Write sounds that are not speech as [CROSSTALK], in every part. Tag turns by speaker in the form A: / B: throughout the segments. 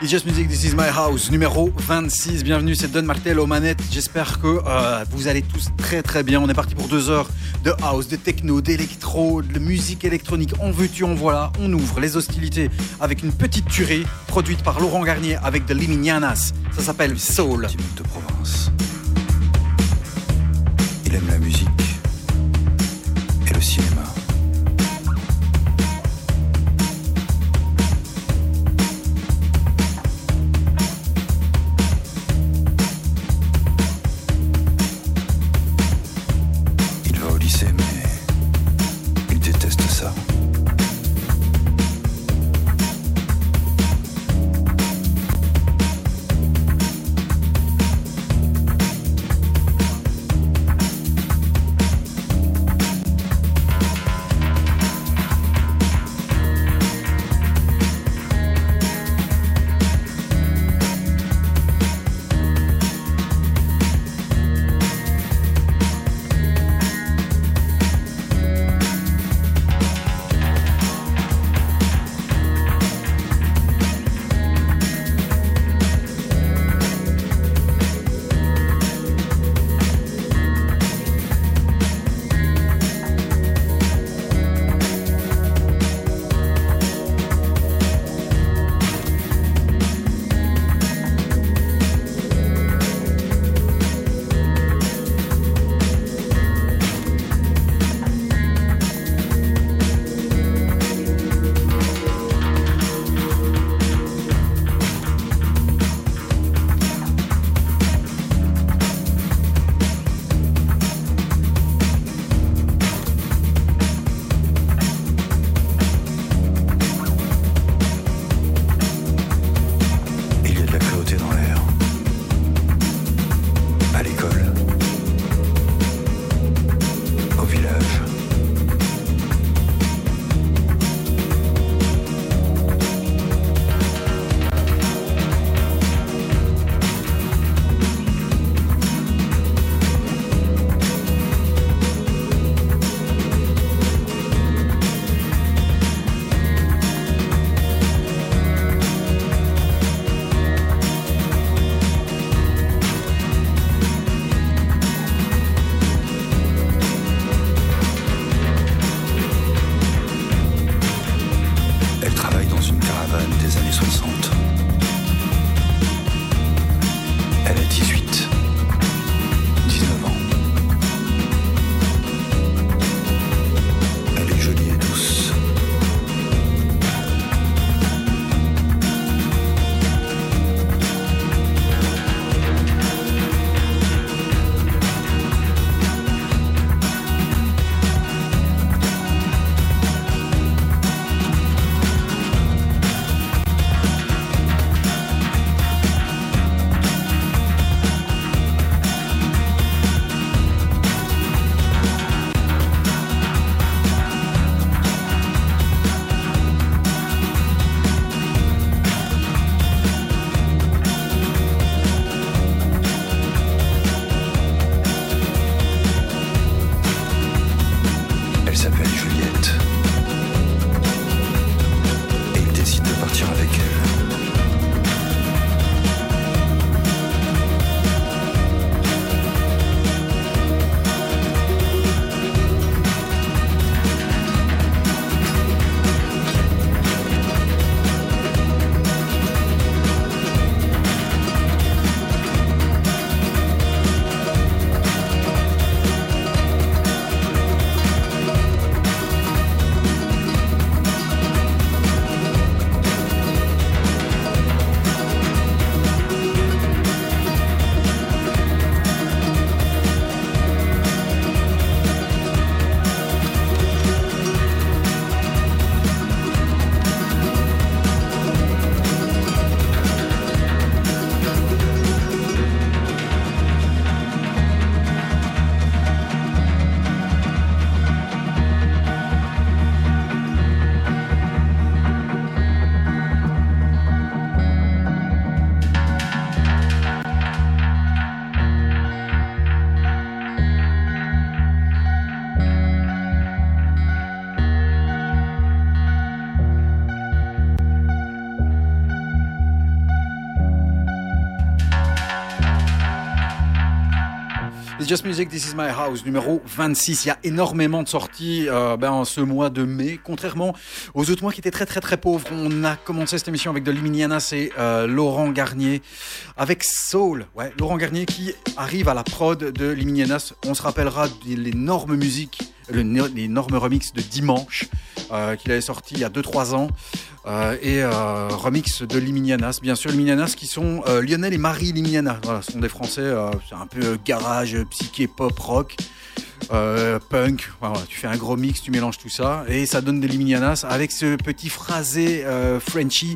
A: It's Just Music, This Is My House, numéro 26. Bienvenue, c'est Don Martel aux manettes. J'espère que euh, vous allez tous très très bien. On est parti pour deux heures de house, de techno, d'électro, de musique électronique. En veux-tu, en voilà. On ouvre les hostilités avec une petite tuerie produite par Laurent Garnier avec de Liminianas. Ça s'appelle Soul.
B: de Provence. Il aime la musique
A: Just Music, This Is My House, numéro 26. Il y a énormément de sorties euh, ben, en ce mois de mai. Contrairement aux autres mois qui étaient très très très pauvres, on a commencé cette émission avec de Liminianas et euh, Laurent Garnier. Avec Soul, ouais, Laurent Garnier qui arrive à la prod de Liminianas. On se rappellera de l'énorme musique, l'énorme remix de Dimanche euh, qu'il avait sorti il y a 2-3 ans. Euh, et euh, remix de Liminianas, bien sûr Liminianas qui sont Lionel et Marie Liminianas, voilà, ce sont des Français, c'est un peu garage, psyché, pop, rock, punk, tu fais un gros mix, tu mélanges tout ça et ça donne des Liminianas avec ce petit phrasé Frenchy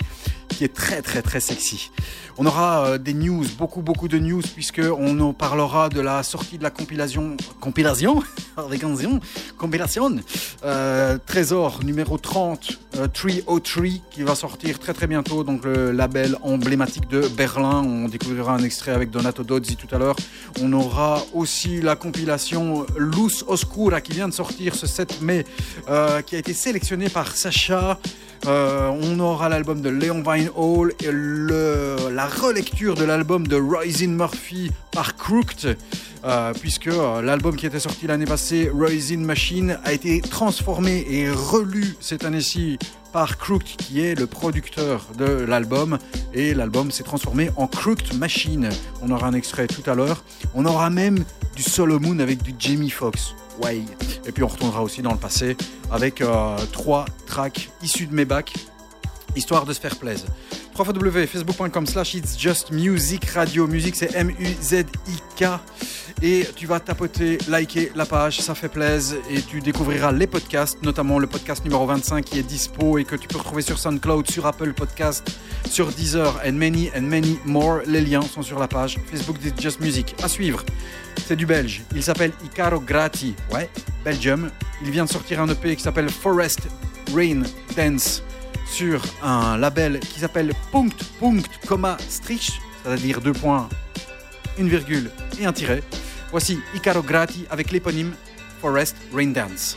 A: qui est très très très sexy. On aura euh, des news, beaucoup beaucoup de news puisque on en parlera de la sortie de la compilation, compilation, [LAUGHS] compilation, compilation, euh, Trésor numéro 30, euh, 303 qui va sortir très très bientôt, donc le label emblématique de Berlin. On découvrira un extrait avec Donato Dozzi tout à l'heure. On aura aussi la compilation Luz Oscura qui vient de sortir ce 7 mai, euh, qui a été sélectionnée par Sacha. Euh, on aura l'album de Leon Hall et le, relecture de l'album de Roisin Murphy par Crooked, euh, puisque euh, l'album qui était sorti l'année passée, Roisin Machine, a été transformé et relu cette année-ci par Crooked, qui est le producteur de l'album. Et l'album s'est transformé en Crooked Machine. On aura un extrait tout à l'heure. On aura même du Solomon avec du Jamie Foxx. Ouais. Et puis on retournera aussi dans le passé avec euh, trois tracks issus de mes bacs, histoire de se faire plaisir. www.facebook.com slash it's just music radio. Musique c'est M-U-Z-I-K. Et tu vas tapoter, liker la page, ça fait plaisir. Et tu découvriras les podcasts, notamment le podcast numéro 25 qui est dispo et que tu peux retrouver sur SoundCloud, sur Apple Podcast, sur Deezer and many and many more. Les liens sont sur la page Facebook d'It's Just Music. À suivre. C'est du belge. Il s'appelle Icaro Grati. Ouais, Belgium. Il vient de sortir un EP qui s'appelle Forest Rain Dance sur un label qui s'appelle Strich, c'est-à-dire deux points, une virgule et un tiret. Voici Icaro Grati avec l'éponyme Forest Rain Dance.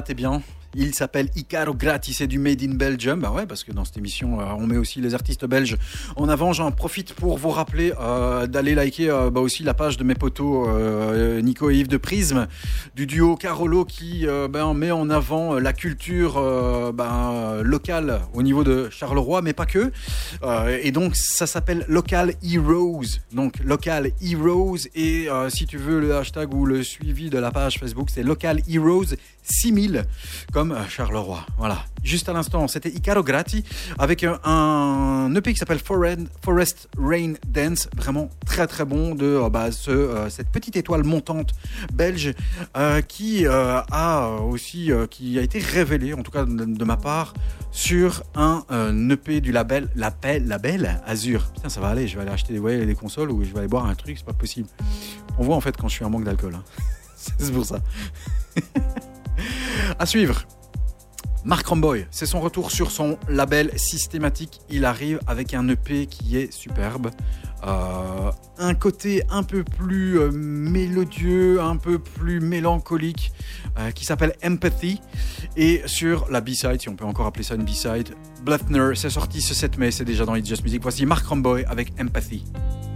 A: Va, t'es bien il s'appelle Icaro Gratis, c'est du Made in Belgium. Bah ouais, parce que dans cette émission, euh, on met aussi les artistes belges en avant. J'en profite pour vous rappeler euh, d'aller liker euh, bah aussi la page de mes potos Nico et Yves de Prisme, du duo Carolo qui euh, ben, met en avant la culture euh, ben, locale au niveau de Charleroi, mais pas que. Euh, et donc, ça s'appelle Local Heroes. Donc, Local Heroes. Et euh, si tu veux le hashtag ou le suivi de la page Facebook, c'est Local Heroes 6000 comme euh, Charleroi. Voilà. Juste à l'instant, c'était Icaro Grati avec un, EP qui s'appelle Forest, Rain Dance. Vraiment très très bon de euh, bah, ce, euh, cette petite étoile montante belge euh, qui euh, a aussi euh, qui a été révélée, en tout cas de, ma part, sur un euh, EP du label, label, label Azur. Putain, ça va aller. Je vais aller acheter des, des consoles ou je vais aller boire un truc. C'est pas possible. On voit en fait quand je suis en manque d'alcool. hein. [LAUGHS] C'est pour ça. [LAUGHS] À suivre. Mark Ramboy, c'est son retour sur son label systématique. Il arrive avec un EP qui est superbe. Euh, un côté un peu plus euh, mélodieux, un peu plus mélancolique, euh, qui s'appelle Empathy. Et sur la B-side, si on peut encore appeler ça une B-side, Bluffner, c'est sorti ce 7 mai, c'est déjà dans It's Just Music. Voici Mark Ramboy avec Empathy.
C: Empathy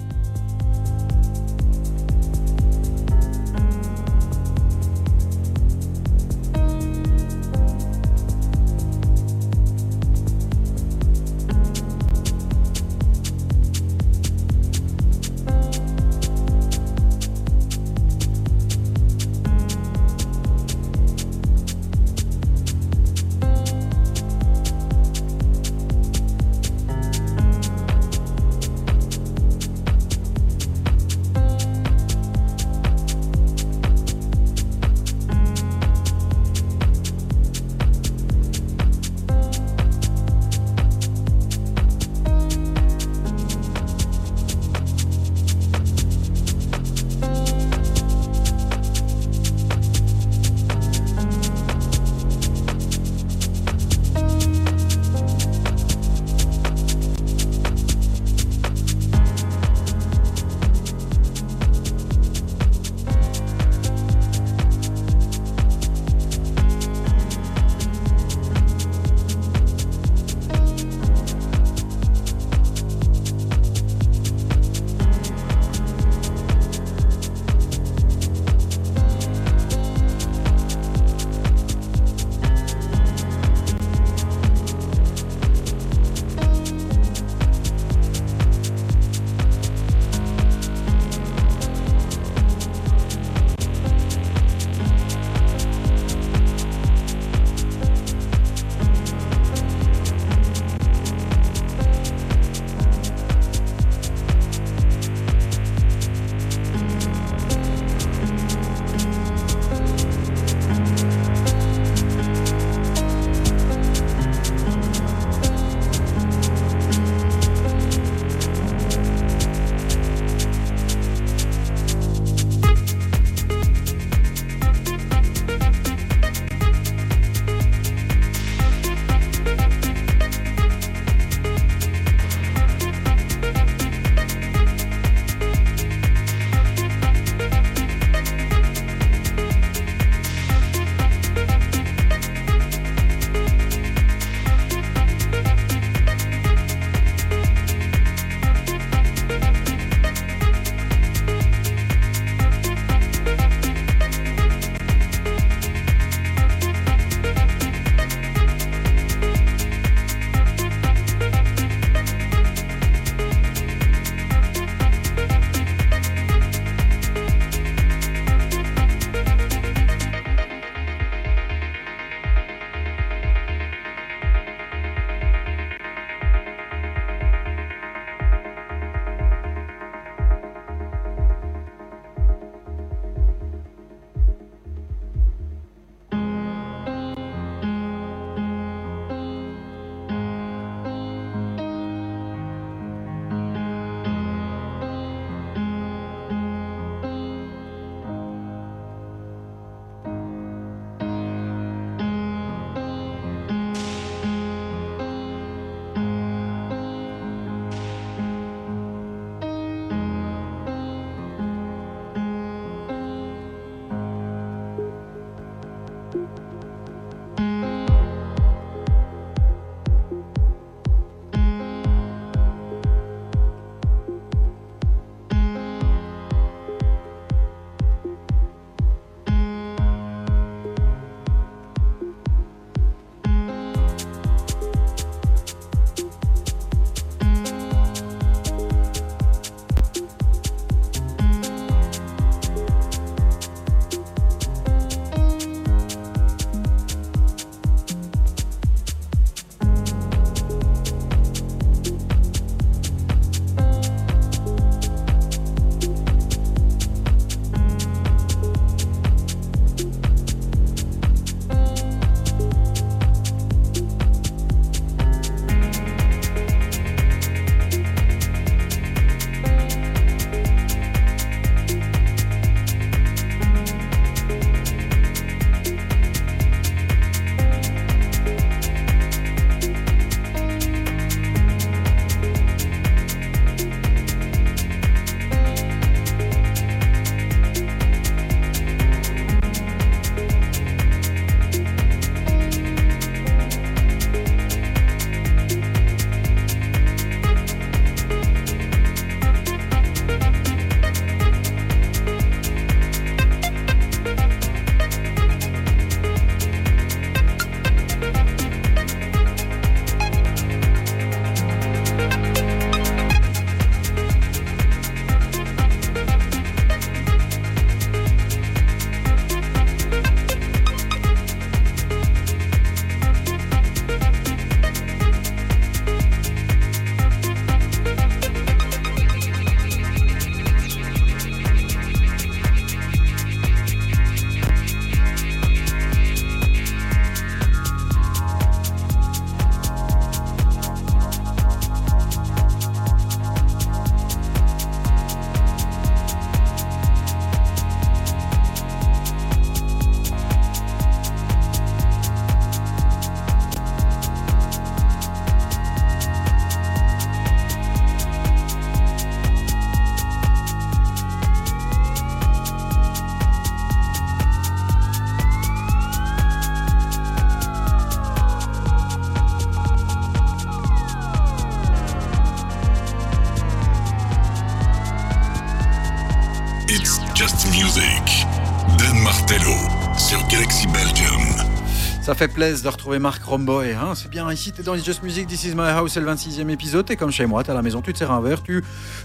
A: fait de retrouver Marc Romboy. Hein c'est bien, ici, tu es dans It's Just Music, This is My House, c'est le 26e épisode. T'es comme chez moi, t'es à la maison, tu te sers un verre, tu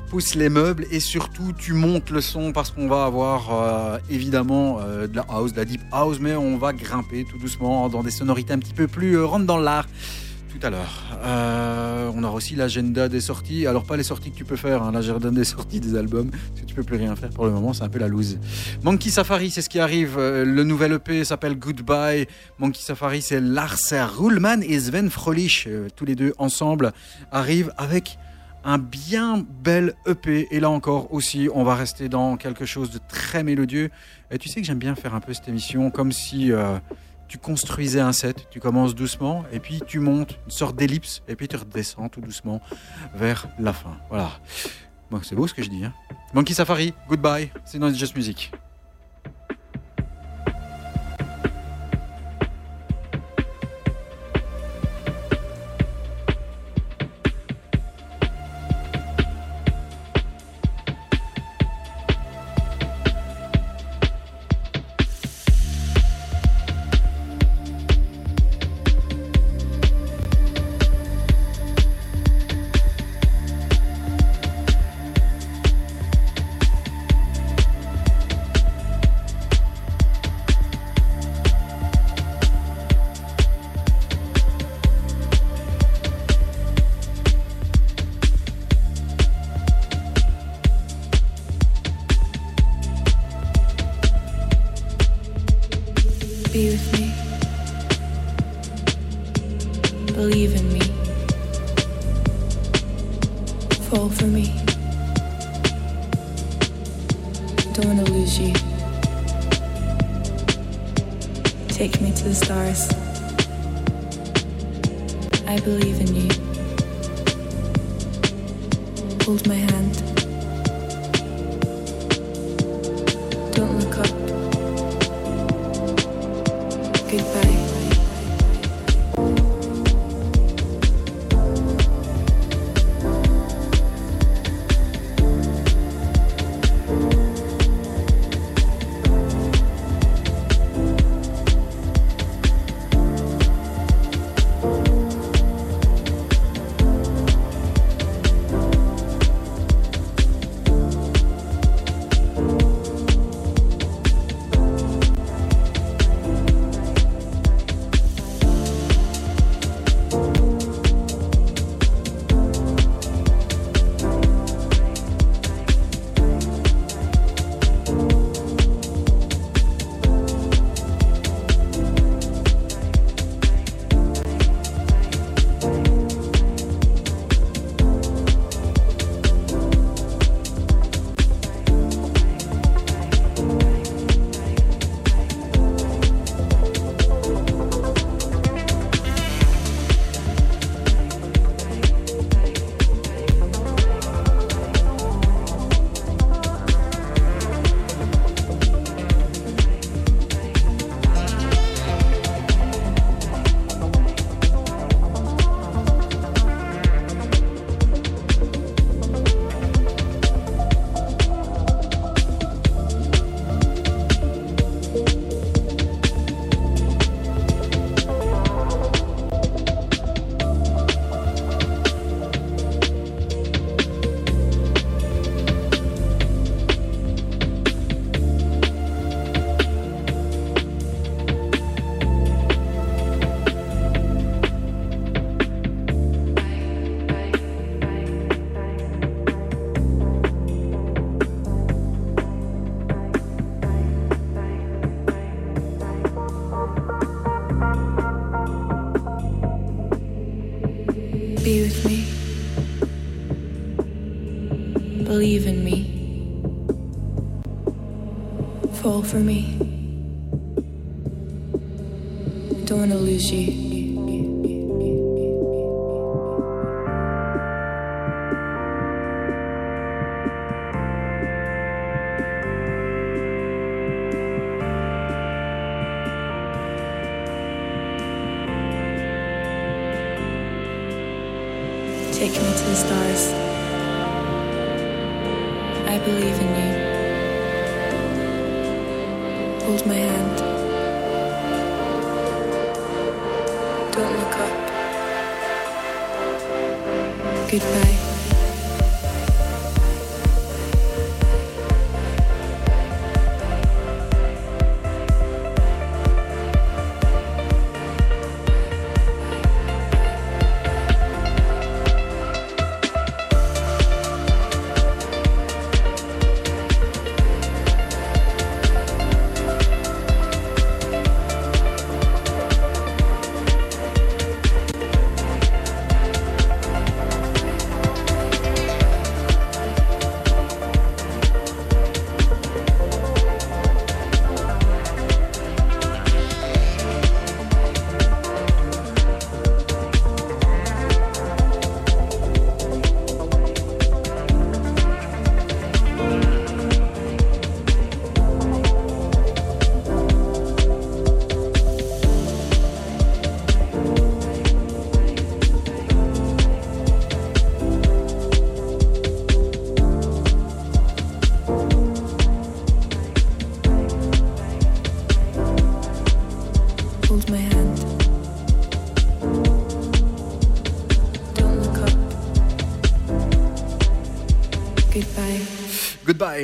A: pousses les meubles et surtout, tu montes le son parce qu'on va avoir euh, évidemment euh, de la house, de la deep house, mais on va grimper tout doucement dans des sonorités un petit peu plus euh, rentre dans l'art tout à l'heure. Euh, on aura aussi l'agenda des sorties. Alors, pas les sorties que tu peux faire, hein, l'agenda des sorties des albums, parce que tu peux plus rien faire pour le moment, c'est un peu la loose. Monkey Safari, c'est ce qui arrive. Euh, le nouvel EP s'appelle Goodbye. Monkey Safari, c'est Lars Ruhlmann et Sven Frolich, euh, tous les deux ensemble, arrivent avec un bien bel EP. Et là encore aussi, on va rester dans quelque chose de très mélodieux. Et tu sais que j'aime bien faire un peu cette émission comme si tu construisais un set, tu commences doucement et puis tu montes une sorte d'ellipse et puis tu redescends tout doucement vers la fin. Voilà. Bon, c'est beau ce que je dis. Hein Monkey Safari, goodbye, c'est dans Just Music.
C: I believe in you. Hold my hand. Believe in me. Fall for me. Don't wanna lose you.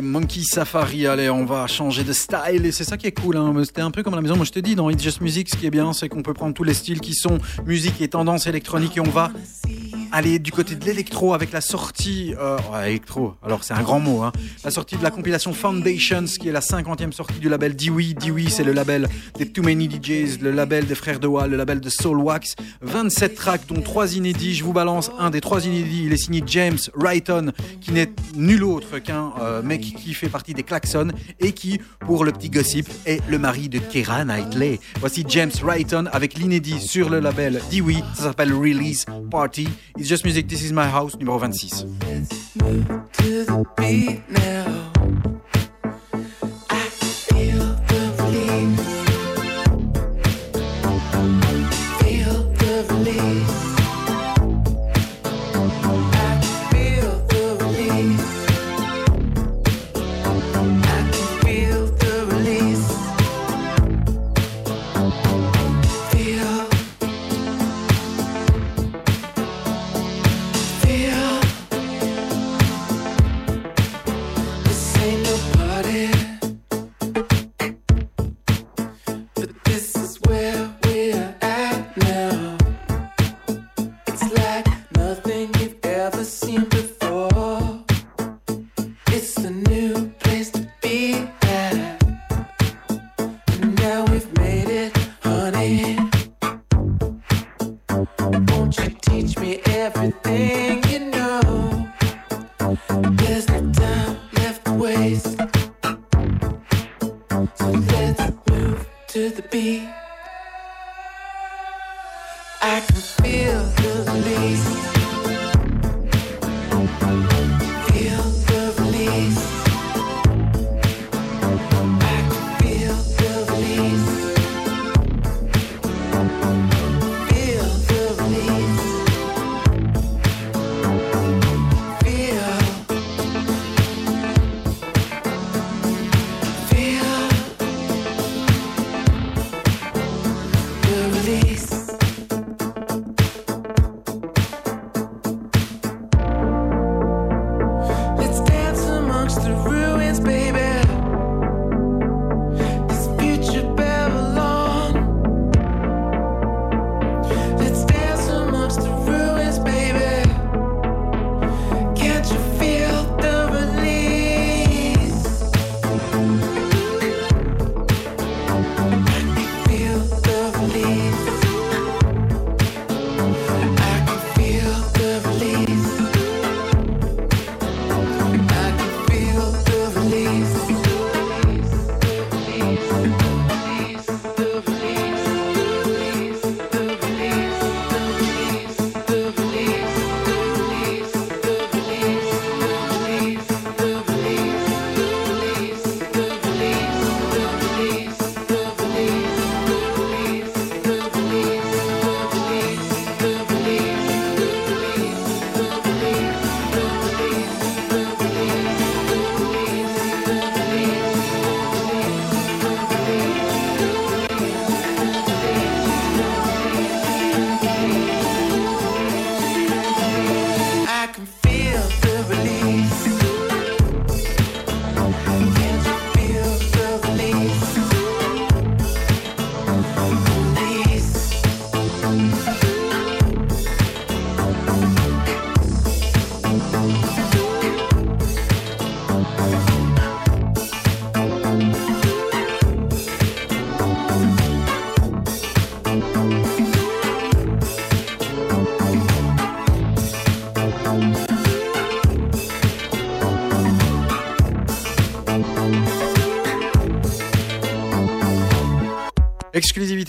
A: Monkey Safari. Allez, on va changer de style et c'est ça qui est cool. Hein. C'était un peu comme à la maison. Moi, je te dis, dans It's Just Music, ce qui est bien, c'est qu'on peut prendre tous les styles qui sont musique et tendance électronique et on va aller du côté de l'électro avec la sortie. Euh, électro, alors c'est un grand mot. Hein. La sortie de la compilation Foundations, qui est la 50e sortie du label Dewey. Dewey, c'est le label des Too Many DJs, le label des frères de Wall, le label de Soul Wax. 27 tracks, dont 3 inédits. Je vous balance un des 3 inédits. Il est signé James Wrighton, qui n'est nul autre qu'un euh, mec qui fait partie des Klaxons et qui, pour le petit gossip, est le mari de Keira Knightley. Voici James Wrighton avec l'inédit sur le label Dewey. Ça s'appelle Release Party. It's Just Music, This Is My House, numéro 26.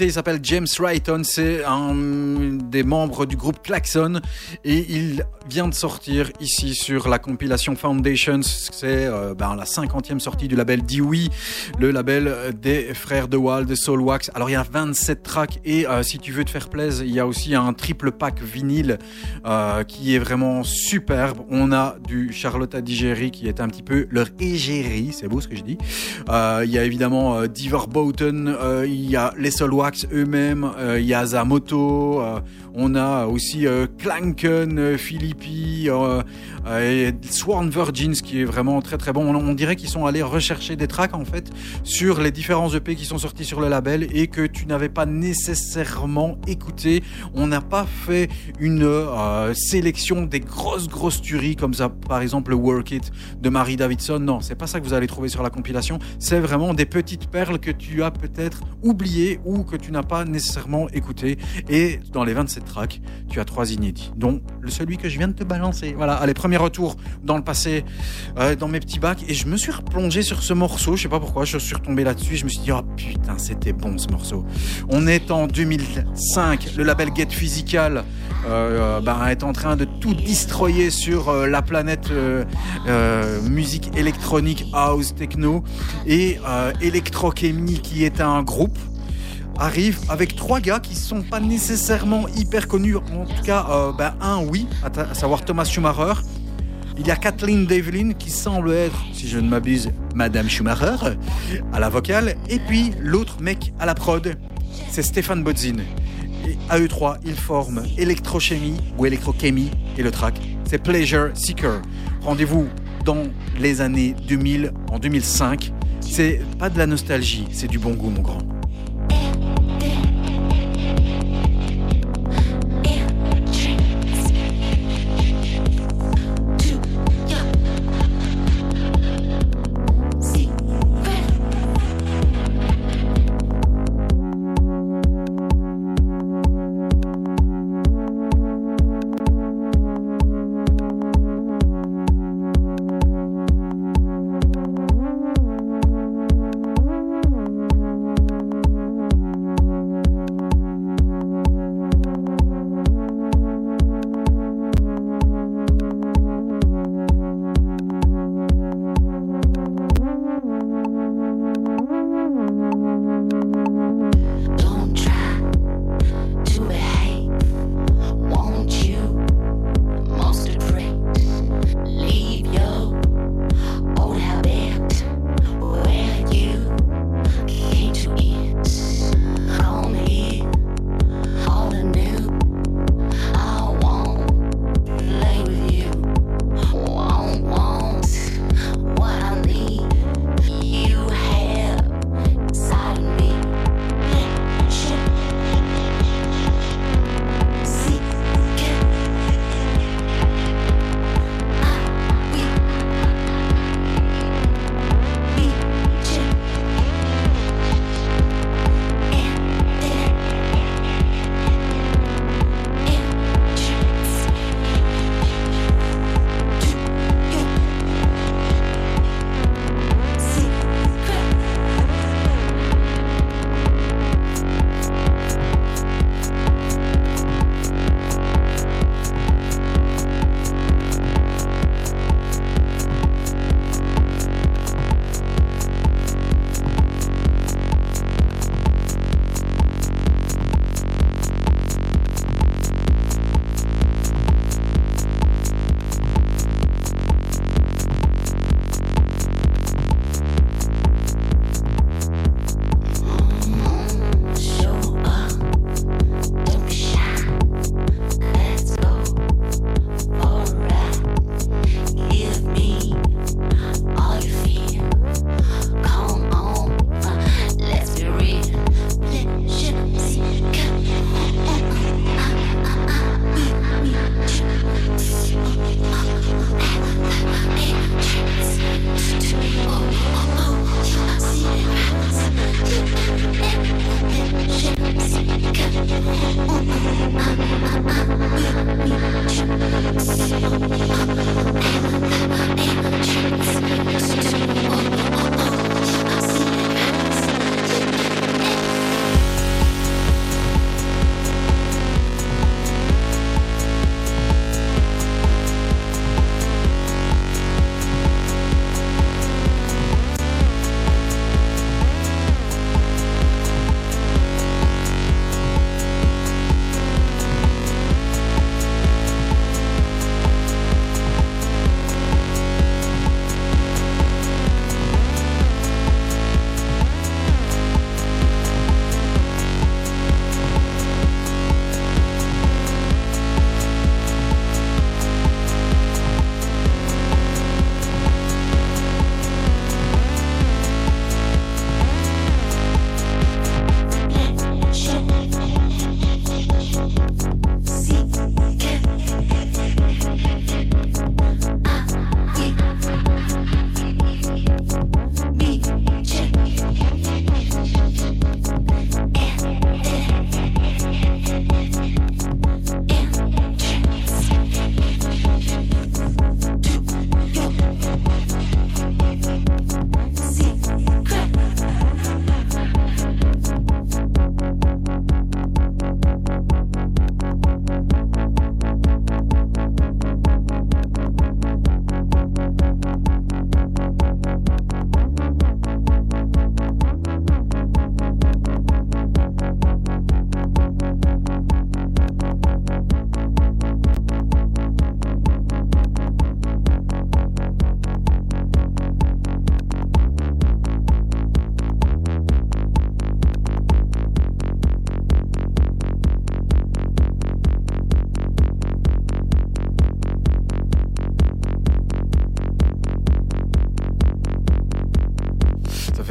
A: Il s'appelle James Wrighton, c'est un des membres du groupe Klaxon et il vient de sortir ici sur la compilation Foundations. C'est euh, ben, la cinquantième sortie du label Dewey, le label des frères de Wall, de Soulwax. Alors il y a 27 tracks et euh, si tu veux te faire plaisir, il y a aussi un triple pack vinyle euh, qui est vraiment superbe. On a du Charlotte Digeri qui est un petit peu leur égérie, c'est beau ce que je dis. Euh, il y a évidemment Diver Boughton, il y a les Solwax eux-mêmes, euh, il y a Zamoto, on a aussi euh, Clanken, euh, Philippi, euh, euh, et Sworn Virgins qui est vraiment très très bon. On, dirait qu'ils sont allés rechercher des tracks en fait sur les différents EP qui sont sortis sur le label et que tu n'avais pas nécessairement écouté. On n'a pas fait une sélection des grosses grosses tueries comme ça, par exemple le Work It de Marie Davidson. Non, c'est pas ça que vous allez trouver sur la compilation. C'est vraiment des petites perles que tu as peut-être oubliées ou que tu n'as pas nécessairement écoutées. Et dans les 27 tu as trois inédits, dont celui que je viens de te balancer. Voilà, allez, premier retour dans le passé, euh, dans mes petits bacs, et je me suis replongé sur ce morceau. Je sais pas pourquoi, je suis retombé là-dessus. Je me suis dit, oh putain, c'était bon ce morceau. On est en 2005, le label Get Physical euh, ben, est en train de tout destroyer sur euh, la planète euh, euh, musique électronique, house, techno, et euh, Electrochemie qui est un groupe arrive avec trois gars qui sont pas nécessairement hyper connus. En tout cas, euh, ben, un oui, à, savoir Thomas Schumacher. Il y a Kathleen Devlin qui semble être, si je ne m'abuse, Madame Schumacher à la vocale. Et puis l'autre mec à la prod, c'est Stéphane Bodzin. Et à eux trois, ils forment Electrochemie ou Electrochemie et le track, c'est Pleasure Seeker. Rendez-vous dans les années 2000, en 2005. C'est pas de la nostalgie, c'est du bon goût, mon grand.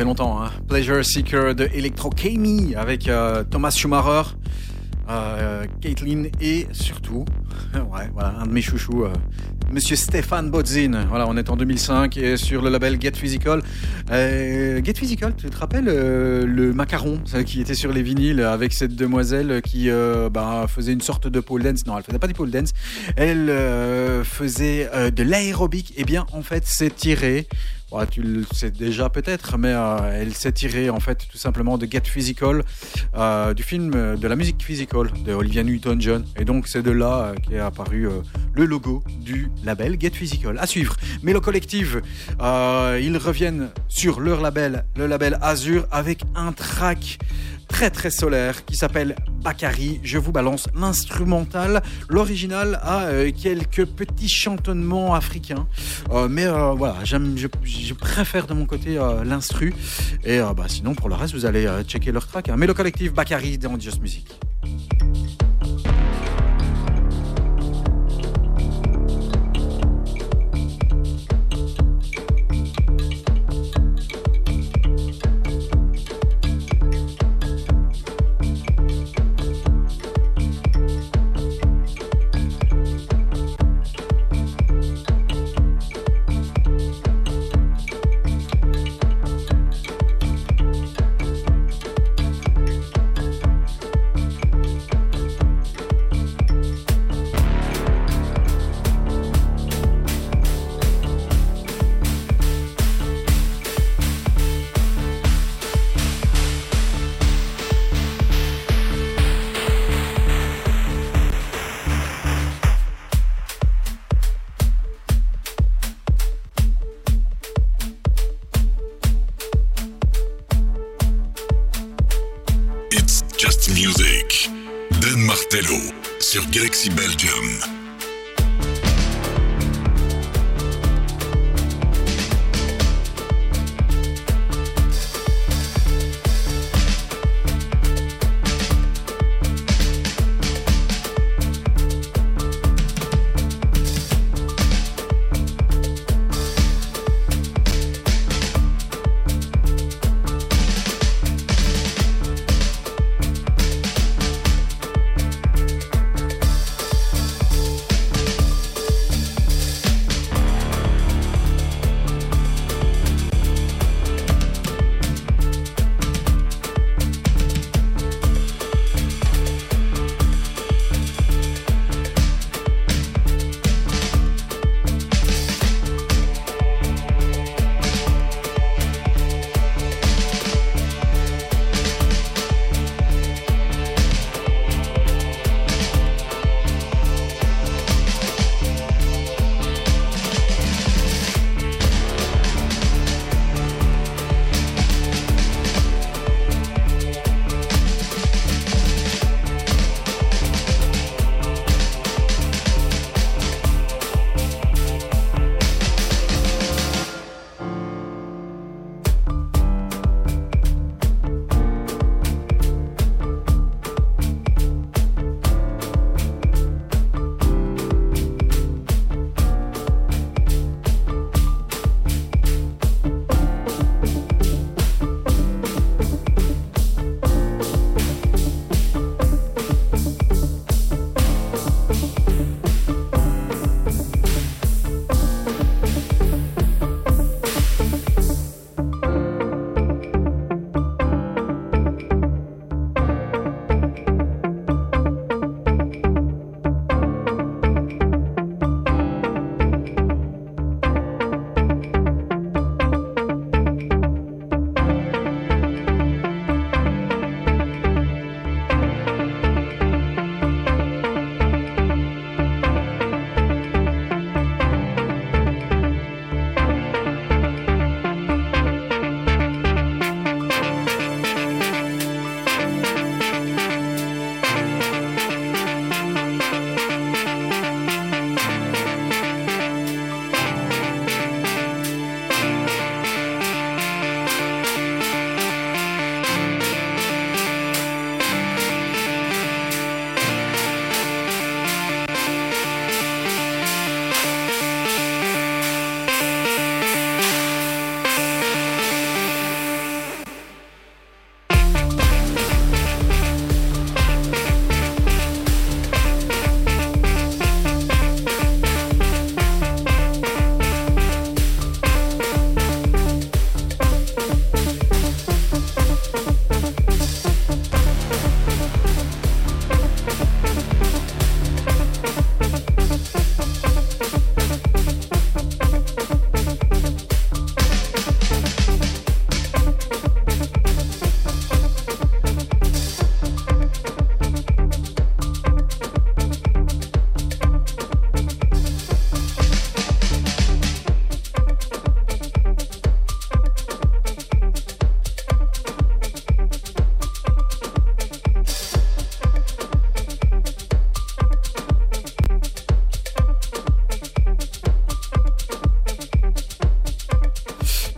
A: Longtemps. Hein. Pleasure Seeker de Electro Kami avec euh, Thomas Schumacher, euh, Caitlin et surtout, [LAUGHS] ouais, voilà, un de mes chouchous, euh, Monsieur Stéphane Bodzin. Voilà, on est en 2005 et sur le label Get Physical. Get Physical, tu te rappelles le macaron qui était sur les vinyles avec cette demoiselle qui bah, faisait une sorte de pole dance Non, elle faisait pas du pole dance. Elle faisait de l'aérobic. Eh bien, en fait, c'est tiré. Tu le sais déjà peut-être, mais euh, elle s'est tirée en fait tout simplement de Get Physical, euh, du film euh, de la musique Physical de Olivia Newton-John. Et donc c'est de là qu'est apparu le logo du label Get Physical. À suivre. Mais le collectif, ils reviennent sur leur label, le label Azure, avec un track très très solaire qui s'appelle Bakary. Je vous balance l'instrumental. L'original a euh, quelques petits chantonnements africains, Euh, mais euh, voilà, j'aime, je, préfère de mon côté l'instru. Et bah, sinon, pour le reste, vous allez checker leur track. hein. Mais le collectif Bakary dans Just Music.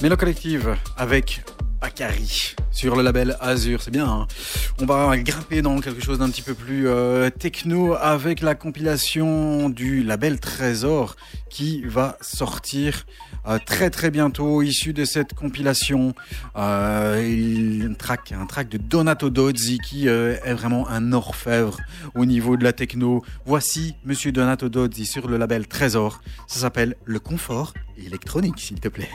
A: Mélo Collective avec Akari sur le label Azure, c'est bien. hein. On va grimper dans quelque chose d'un petit peu plus euh, techno avec la compilation du label Trésor qui va sortir euh, très très bientôt, issu de cette compilation. Euh, un track, un track de Donato Dozzi qui est vraiment un orfèvre au niveau de la techno. Voici Monsieur Donato Dozzi sur le label Trésor. Ça s'appelle Le Confort électronique, s'il te plaît.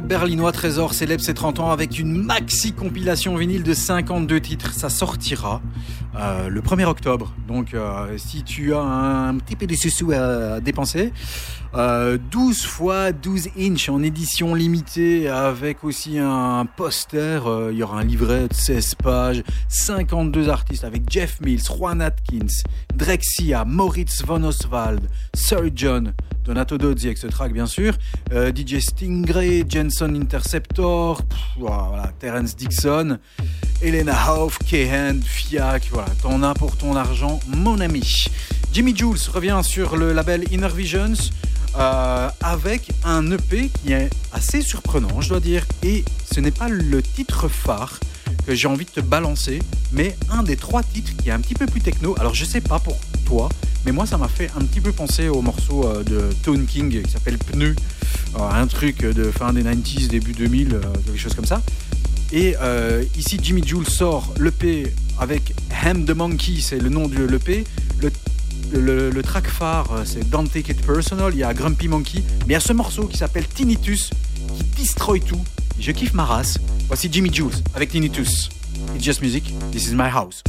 A: Berlinois Trésor célèbre ses 30 ans avec une maxi compilation vinyle de 52 titres. Ça sortira euh, le 1er octobre. Donc euh, si tu as un petit peu de sous à dépenser, euh, 12 fois 12 inches en édition limitée avec aussi un poster. euh, Il y aura un livret de 16 pages, 52 artistes avec Jeff Mills, Juan Atkins, Drexia, Moritz von Oswald, Sir John, Donato Dozzi avec ce track bien sûr, euh, DJ Stingray, Jensen Interceptor, voilà, Terence Dixon, Elena Hoff, Kehan, Fiac, voilà, t'en as pour ton argent, mon ami. Jimmy Jules revient sur le label Inner Visions euh, avec un EP qui est assez surprenant, je dois dire, et ce n'est pas le titre phare que j'ai envie de te balancer, mais un des trois titres qui est un petit peu plus techno. Alors je sais pas pour toi, mais moi ça m'a fait un petit peu penser au morceau euh, de Tone King qui s'appelle Pneu, Euh, un truc de fin des 90s, début 2000, euh, quelque chose comme ça. Et ici Jimmy Jules sort l'EP avec Ham the Monkey, c'est le nom de l'EP. Le le, le track phare, c'est Don't Take It Personal. Il y a Grumpy Monkey. Mais il y a ce morceau qui s'appelle Tinnitus qui destroy tout. Je kiffe ma race. Voici Jimmy Jules avec Tinnitus. It's just music. This is my house.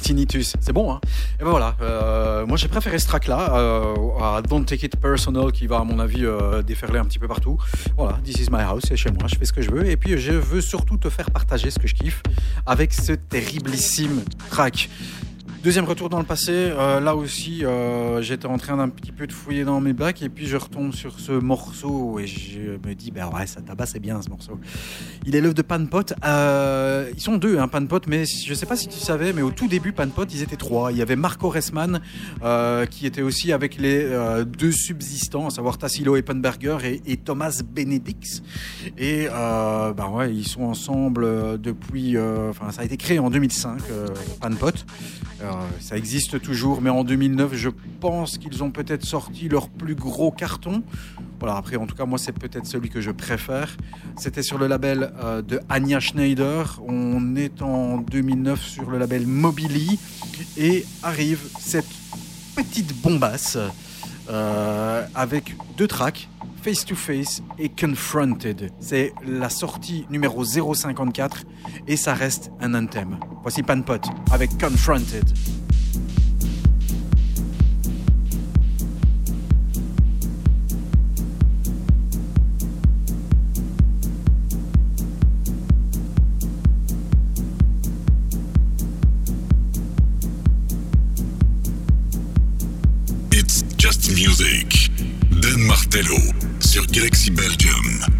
A: Tinnitus. C'est bon, hein Et ben voilà. euh, moi, j'ai préféré ce track-là euh, à Don't Take It Personal, qui va, à mon avis, euh, déferler un petit peu partout. Voilà, This is my house, c'est chez moi, je fais ce que je veux. Et puis, je veux surtout te faire partager ce que je kiffe avec ce terriblissime track. Deuxième retour dans le passé, euh, là aussi euh, j'étais en train d'un petit peu de fouiller dans mes bacs et puis je retombe sur ce morceau et je me dis ben ouais ça tabasse c'est bien ce morceau. Il est l'œuvre de Panpot. Euh, ils sont deux hein, Panpot mais je sais pas si tu savais mais au tout début Panpot ils étaient trois. Il y avait Marco Ressman euh, qui était aussi avec les deux subsistants à savoir Tassilo Eppenberger et, et Thomas Benedix et ben ouais ils sont ensemble depuis enfin ça a été créé en 2005 euh, Panpot. Euh, ça existe toujours, mais en 2009, je pense qu'ils ont peut-être sorti leur plus gros carton. Voilà, après, en tout cas, moi, c'est peut-être celui que je préfère. C'était sur le label euh, de Anya Schneider. On est en 2009 sur le label Mobili. Et arrive cette petite bombasse euh, avec deux tracks. Face to Face et Confronted. C'est la sortie numéro 054 et ça reste un anthem. Voici Panpot avec Confronted.
D: It's sur Galaxy Belgium.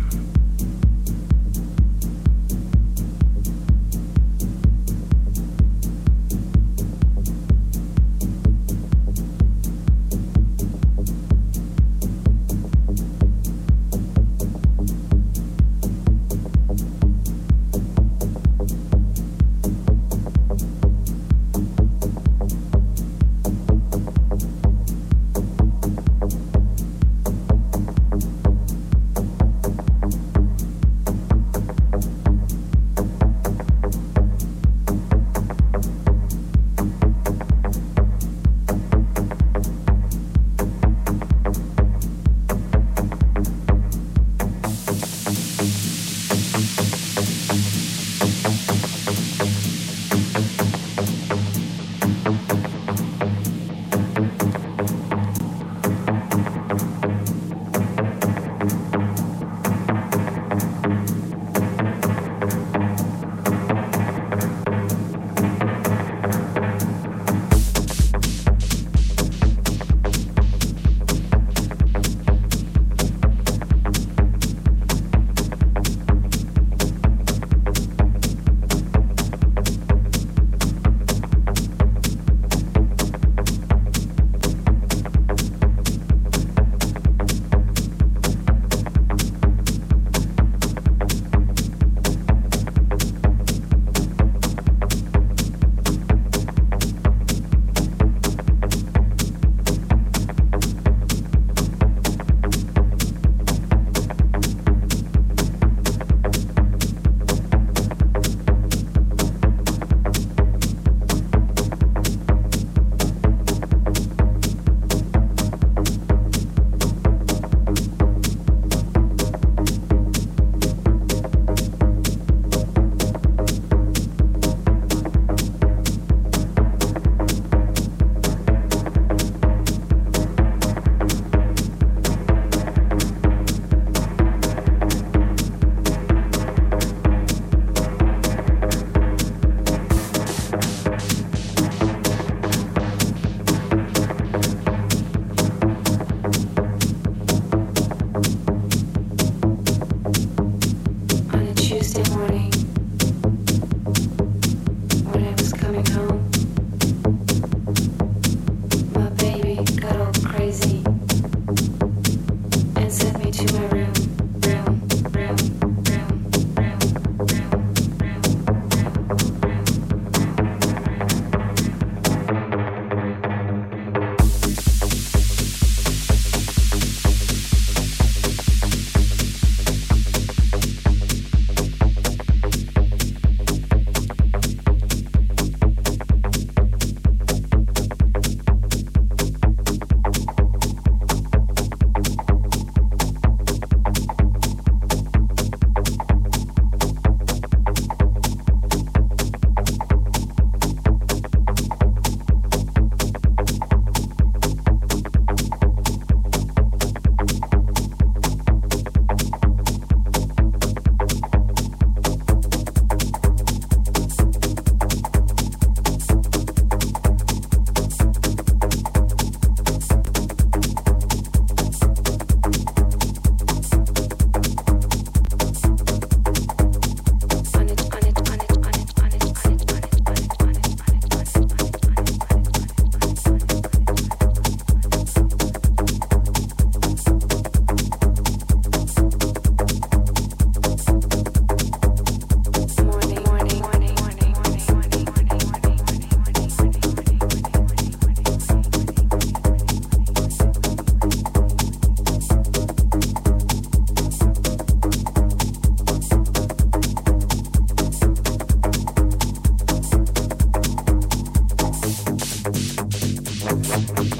E: Thank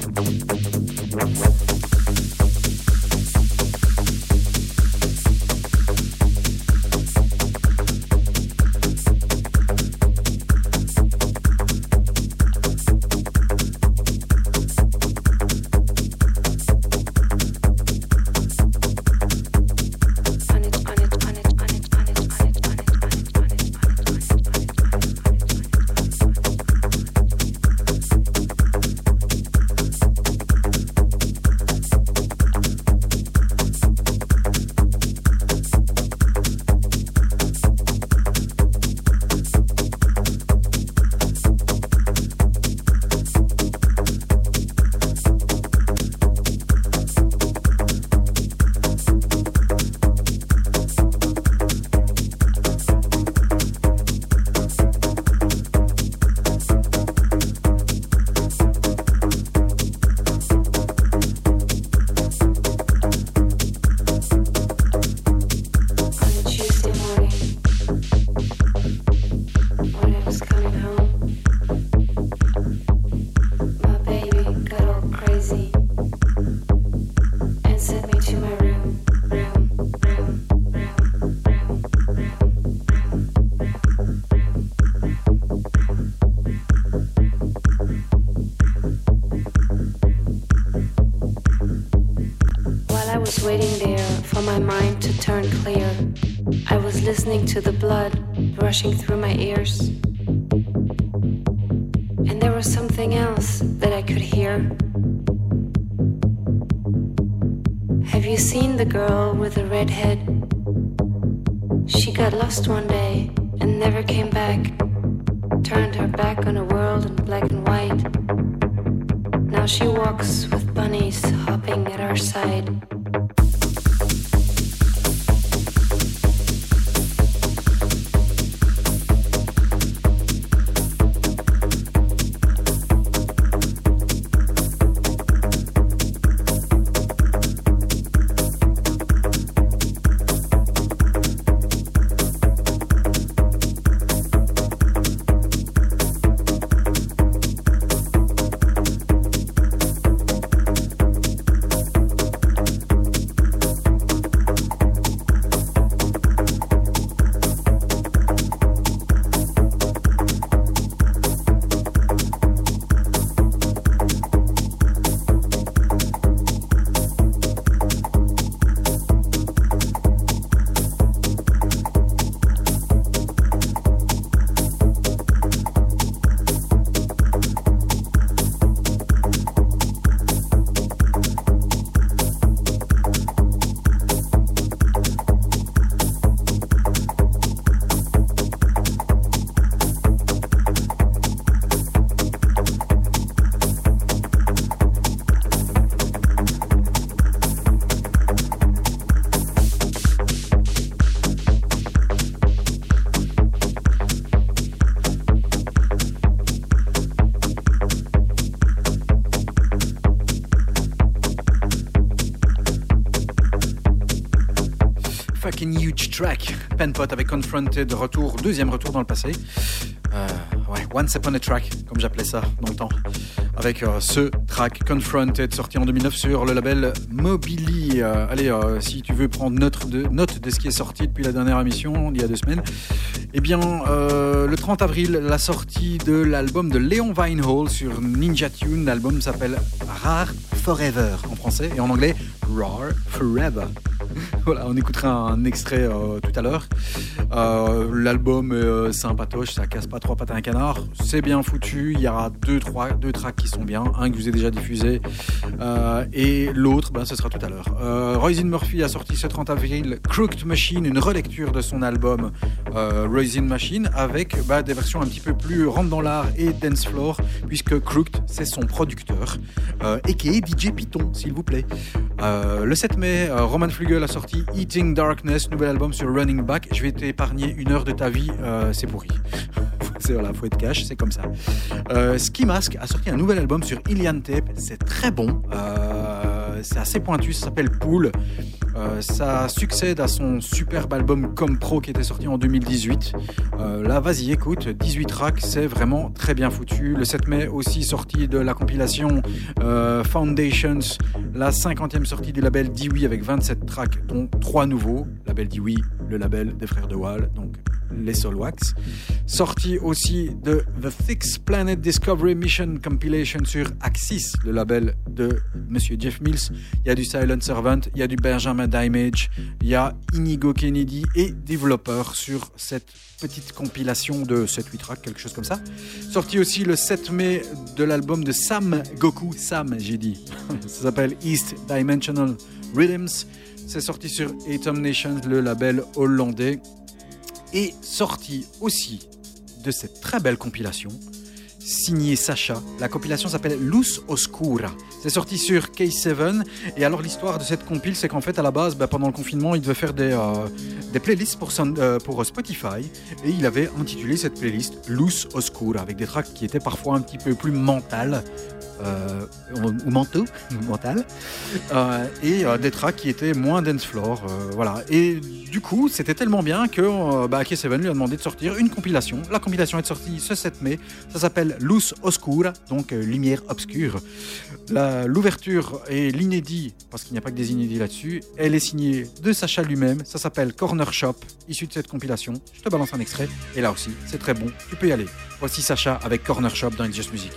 C: rushing through
A: track. Penpot avec Confronted, retour, deuxième retour dans le passé. Euh, ouais, Once Upon a Track, comme j'appelais ça dans le temps. Avec euh, ce track Confronted, sorti en 2009 sur le label Mobili. Euh, allez, euh, si tu veux prendre note de, note de ce qui est sorti depuis la dernière émission, il y a deux semaines, eh bien, le 30 avril, la sortie de l'album de Léon Vinehall sur Ninja Tune. L'album s'appelle Rare Forever en français et en anglais Rare Forever. [LAUGHS] Voilà, on écoutera un extrait euh, tout à l'heure. Euh, L'album est euh, sympatoche, ça casse pas trois pattes à un canard. C'est bien foutu. Il y aura deux, trois, deux tracks qui sont bien. Un que je vous ai déjà diffusé. Euh, et l'autre, ben, ce sera tout à l'heure. Euh, Roisin Murphy a sorti ce 30 avril Crooked Machine, une relecture de son album Roisin Machine avec bah, des versions un petit peu plus rentre dans l'art et dance floor, puisque Crooked, c'est son producteur. Et qui est DJ Python, s'il vous plaît. Le 7 mai, Roman Flugel a sorti Eating Darkness, nouvel album sur Running Back. Je vais t'épargner une heure de ta vie, euh, c'est pourri. [LAUGHS] c'est voilà, faut être cash, c'est comme ça. Euh, Ski Mask a sorti un nouvel album sur Ilian Tape, c'est très bon. Euh, c'est assez pointu, ça s'appelle Pool. Euh, ça succède à son superbe album Comme Pro qui était sorti en 2018. Euh, là, vas-y, écoute, 18 tracks, c'est vraiment très bien foutu. Le 7 mai aussi sorti de la compilation Foundations, la 50e sortie du label Dewey avec 27 tracks, dont 3 nouveaux. Label Dewey, le label des frères de Wall, donc les Solwax. Sorti aussi de The Six Planet Discovery Mission Compilation sur Axis, le label de Monsieur Jeff Mills. Il y a du Silent Servant, il y a du Benjamin Dimage, il y a Inigo Kennedy et Developer sur cette petite compilation de 7-8 tracks, quelque chose comme ça. Sorti aussi le 7 mai de l'album de Sam Goku, Sam j'ai dit. [LAUGHS] ça s'appelle East Dimensional Rhythms. C'est sorti sur Atom Nation, le label hollandais. Et sorti aussi de cette très belle compilation, signé Sacha. La compilation s'appelle Luz Oscura. C'est sorti sur K7. Et alors, l'histoire de cette compile, c'est qu'en fait, à la base, bah, pendant le confinement, il devait faire des, euh, des playlists pour, euh, pour Spotify. Et il avait intitulé cette playlist Luz Oscura, avec des tracks qui étaient parfois un petit peu plus mentales. Euh, ou mentaux, mental, euh, et euh, des tracks qui étaient moins dance floor, voilà. Et du coup, c'était tellement bien que bah, K7 lui a demandé de sortir une compilation. La compilation est sortie ce 7 mai. Ça s'appelle Luz Oscura, donc lumière obscure. L'ouverture et l'inédit, parce qu'il n'y a pas que des inédits là-dessus, elle est signée de Sacha lui-même. Ça s'appelle Corner Shop, issu de cette compilation. Je te balance un extrait, et là aussi, c'est très bon. Tu peux y aller. Voici Sacha avec Corner Shop dans Just Music.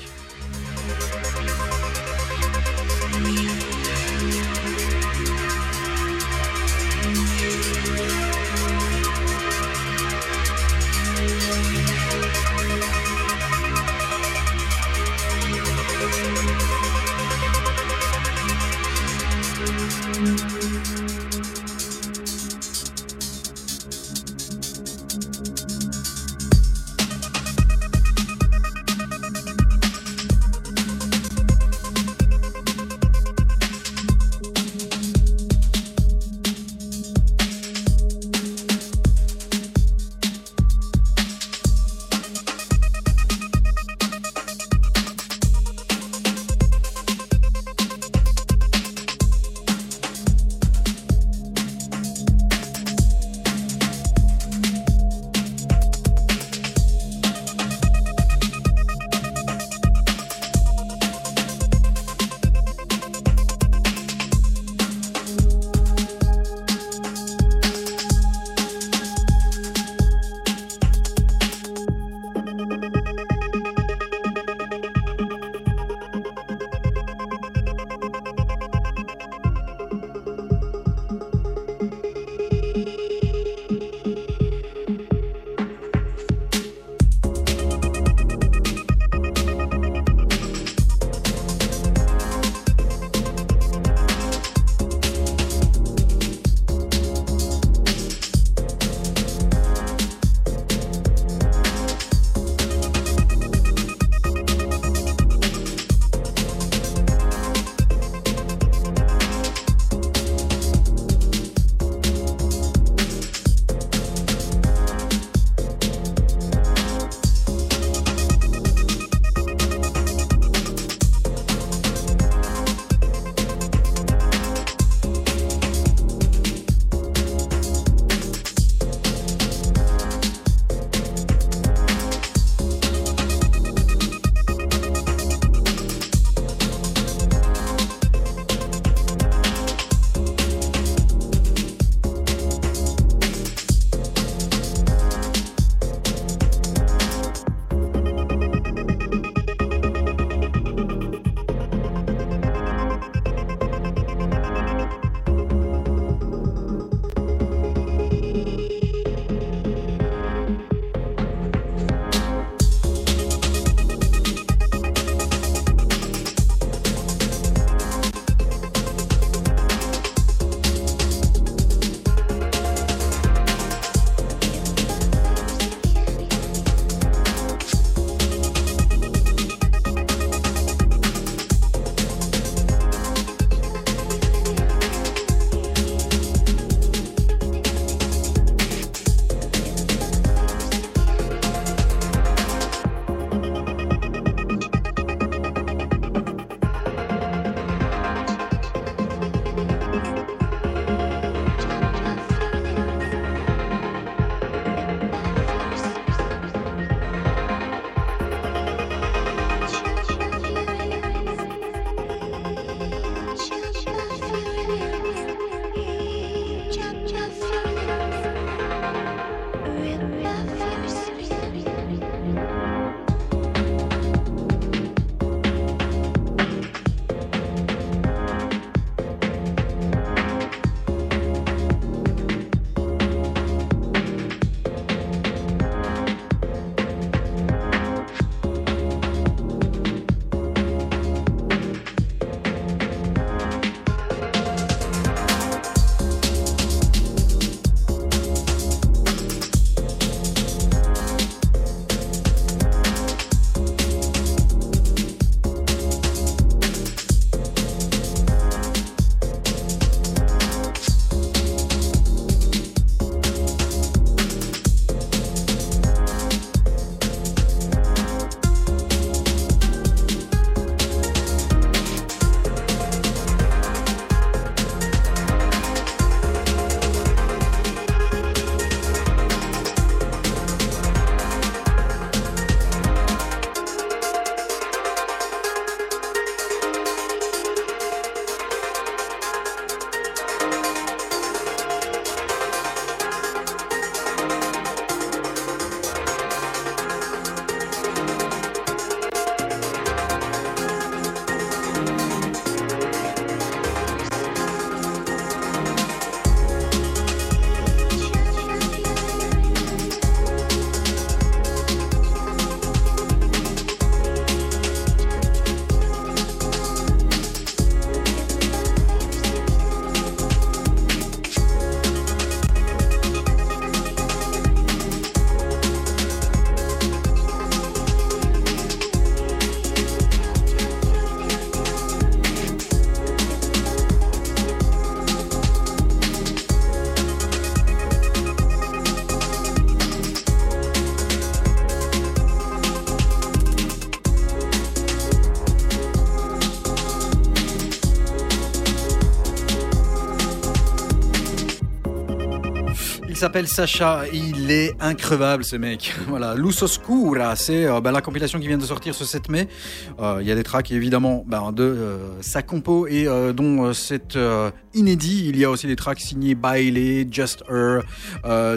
A: S'appelle Sacha, il est increvable ce mec. [LAUGHS] Voilà, Luz Oscura, c'est euh, bah, la compilation qui vient de sortir ce 7 mai. Euh, Il y a des tracks évidemment bah, de euh, sa compo et dont c'est euh, inédit. Il y a aussi des tracks signés Bailey, Just Her,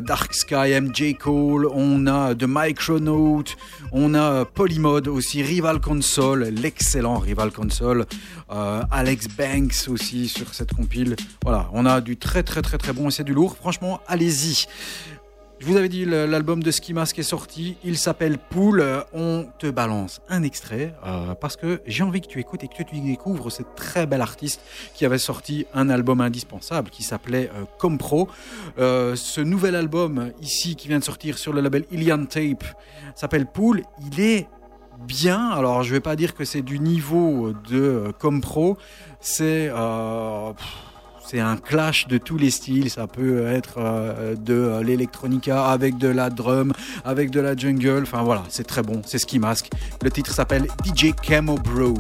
A: Dark Sky, MJ Cole. On a de Micronote, on a Polymode aussi, Rival Console, l'excellent Rival Console, euh, Alex Banks aussi sur cette compile. Voilà, on a du très très très très bon et c'est du lourd. Franchement, allez-y. Vous avais dit, l'album de Ski Mask est sorti. Il s'appelle Pool. On te balance un extrait euh, parce que j'ai envie que tu écoutes et que tu découvres cette très belle artiste qui avait sorti un album indispensable qui s'appelait euh, Compro. Euh, ce nouvel album ici qui vient de sortir sur le label Ilian Tape s'appelle Pool. Il est bien. Alors, je vais pas dire que c'est du niveau de Compro. C'est c'est un clash de tous les styles. Ça peut être euh, de l'électronica avec de la drum, avec de la jungle. Enfin voilà, c'est très bon. C'est Ski Mask. Le titre s'appelle DJ Camo Bro.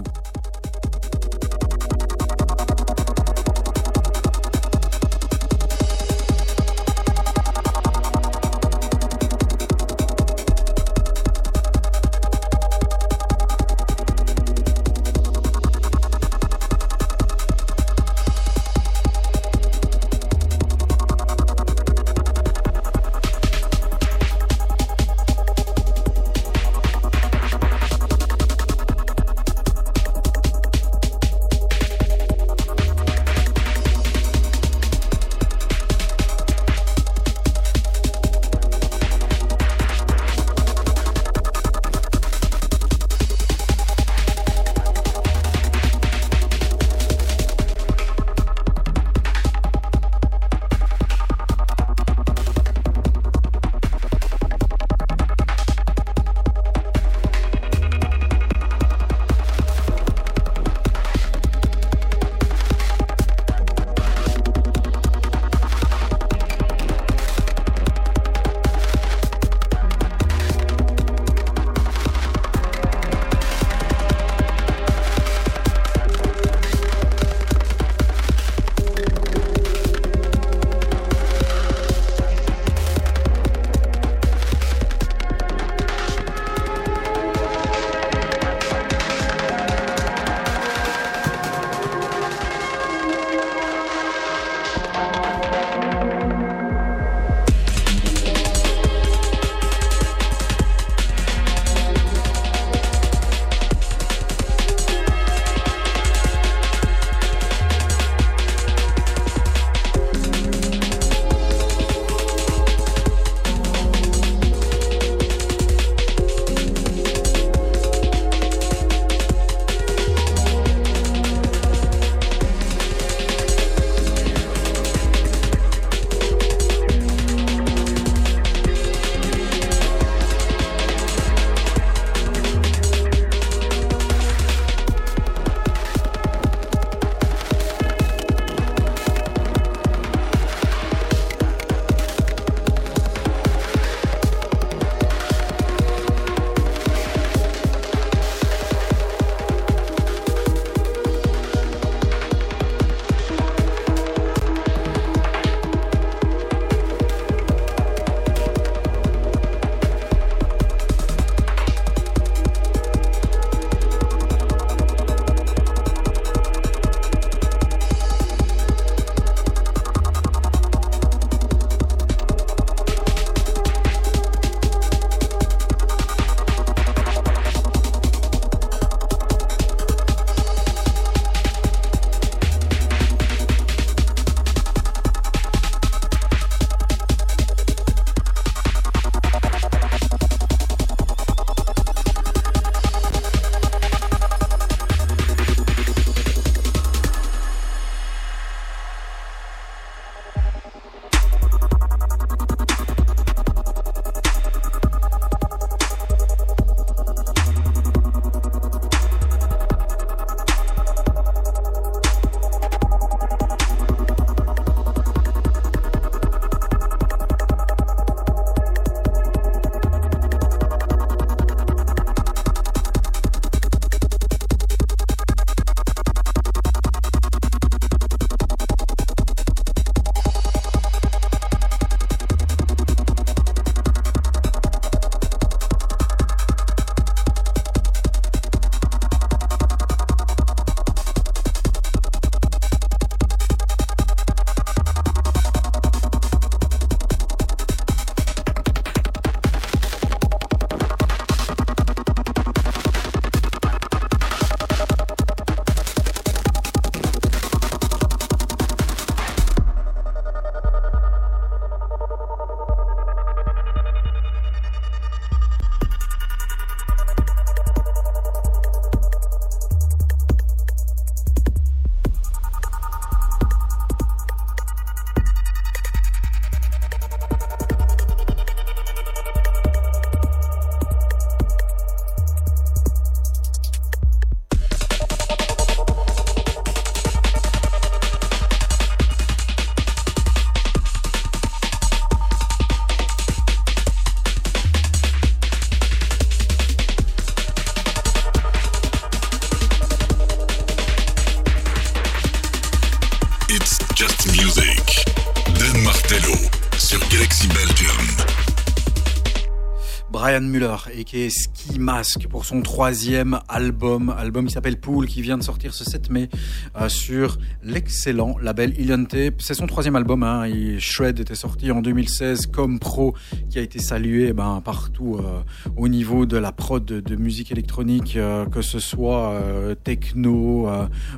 A: Brian Muller et qui est Ski Mask pour son troisième album, album qui s'appelle Pool, qui vient de sortir ce 7 mai euh, sur l'excellent label Ilion Tape. C'est son troisième album. Hein, et Shred était sorti en 2016 comme pro, qui a été salué eh ben, partout euh, au niveau de la prod de, musique électronique, euh, que ce soit techno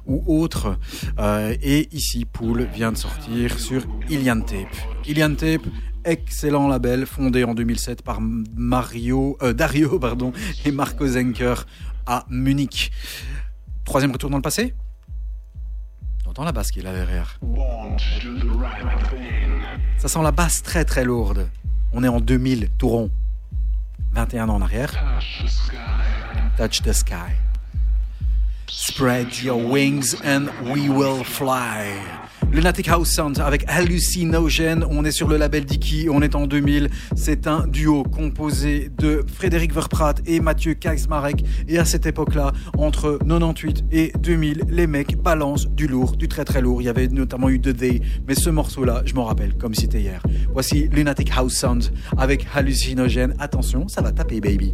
A: ou autre. Et ici, Pool vient de sortir sur Ilion Tape. Tape excellent label fondé en 2007 par Mario, euh, Dario [LAUGHS] pardon, et Marco Zenker à Munich. Troisième retour dans le passé? On entend la basse qui est là derrière. Ça sent la basse très très lourde. On est en 2000, tout rond. 21 ans en arrière. Touch the sky. Spread your wings and we will fly. Lunatic House Sound avec Hallucinogen. On est sur le label Dicky, on est en 2000. C'est un duo composé de Frédéric Verprat et Mathieu Kaczmarek. Et à cette époque-là, entre 98 et 2000, les mecs balancent du lourd, du très très lourd. Il y avait notamment eu The Day, mais ce morceau-là, je m'en rappelle comme c'était hier. Voici Lunatic House Sound avec Hallucinogen. Attention, ça va taper, baby.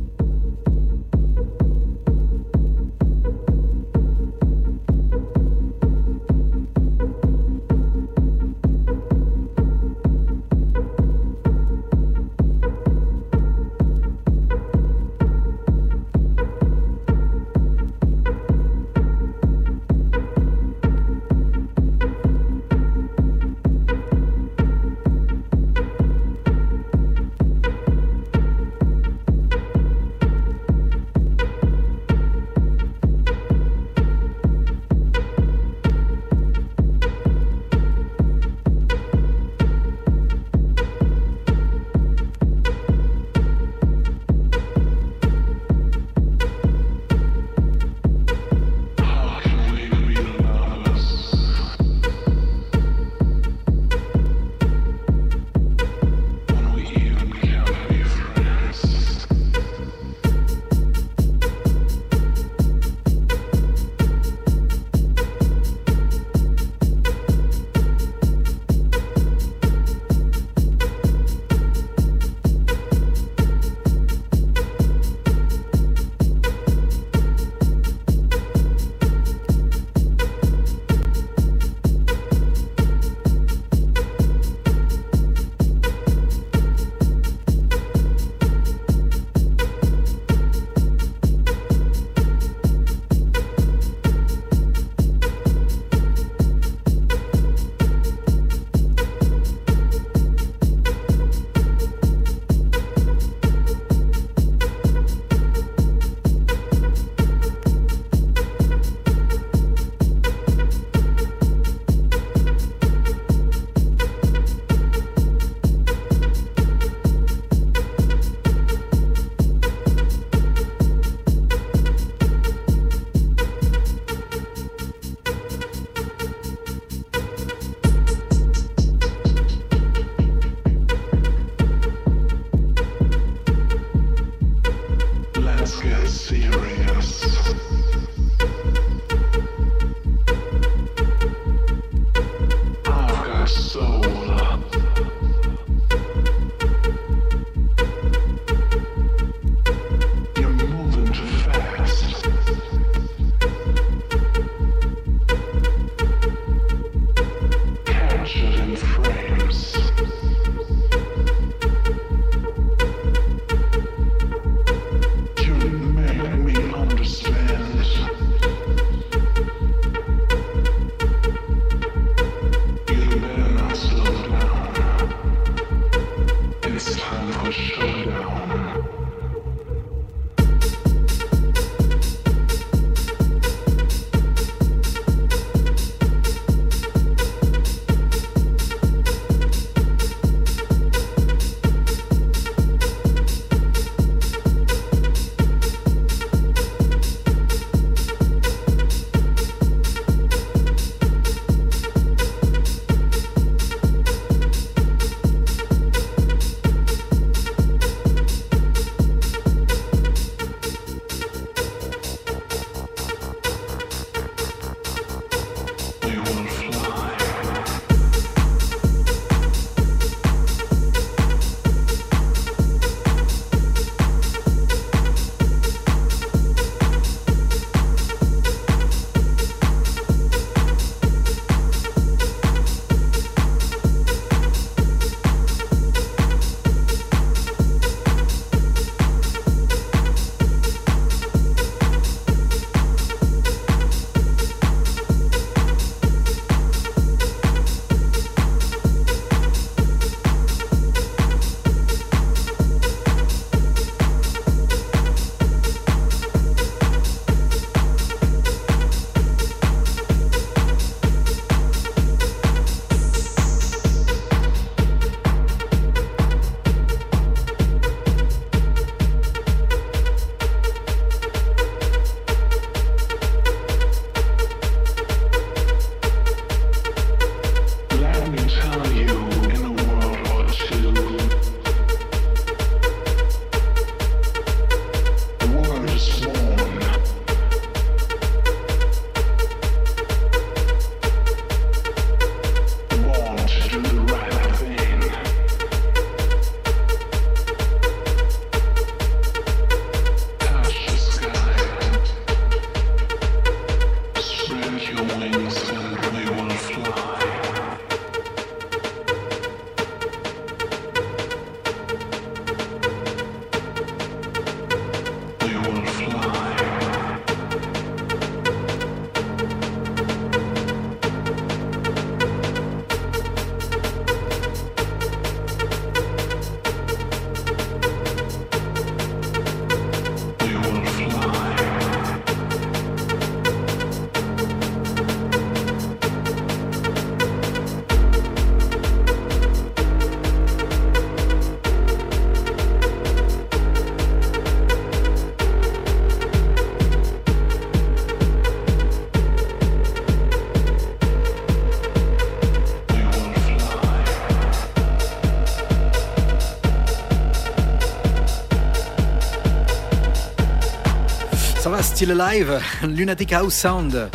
A: Still Alive, Lunatic House Sound.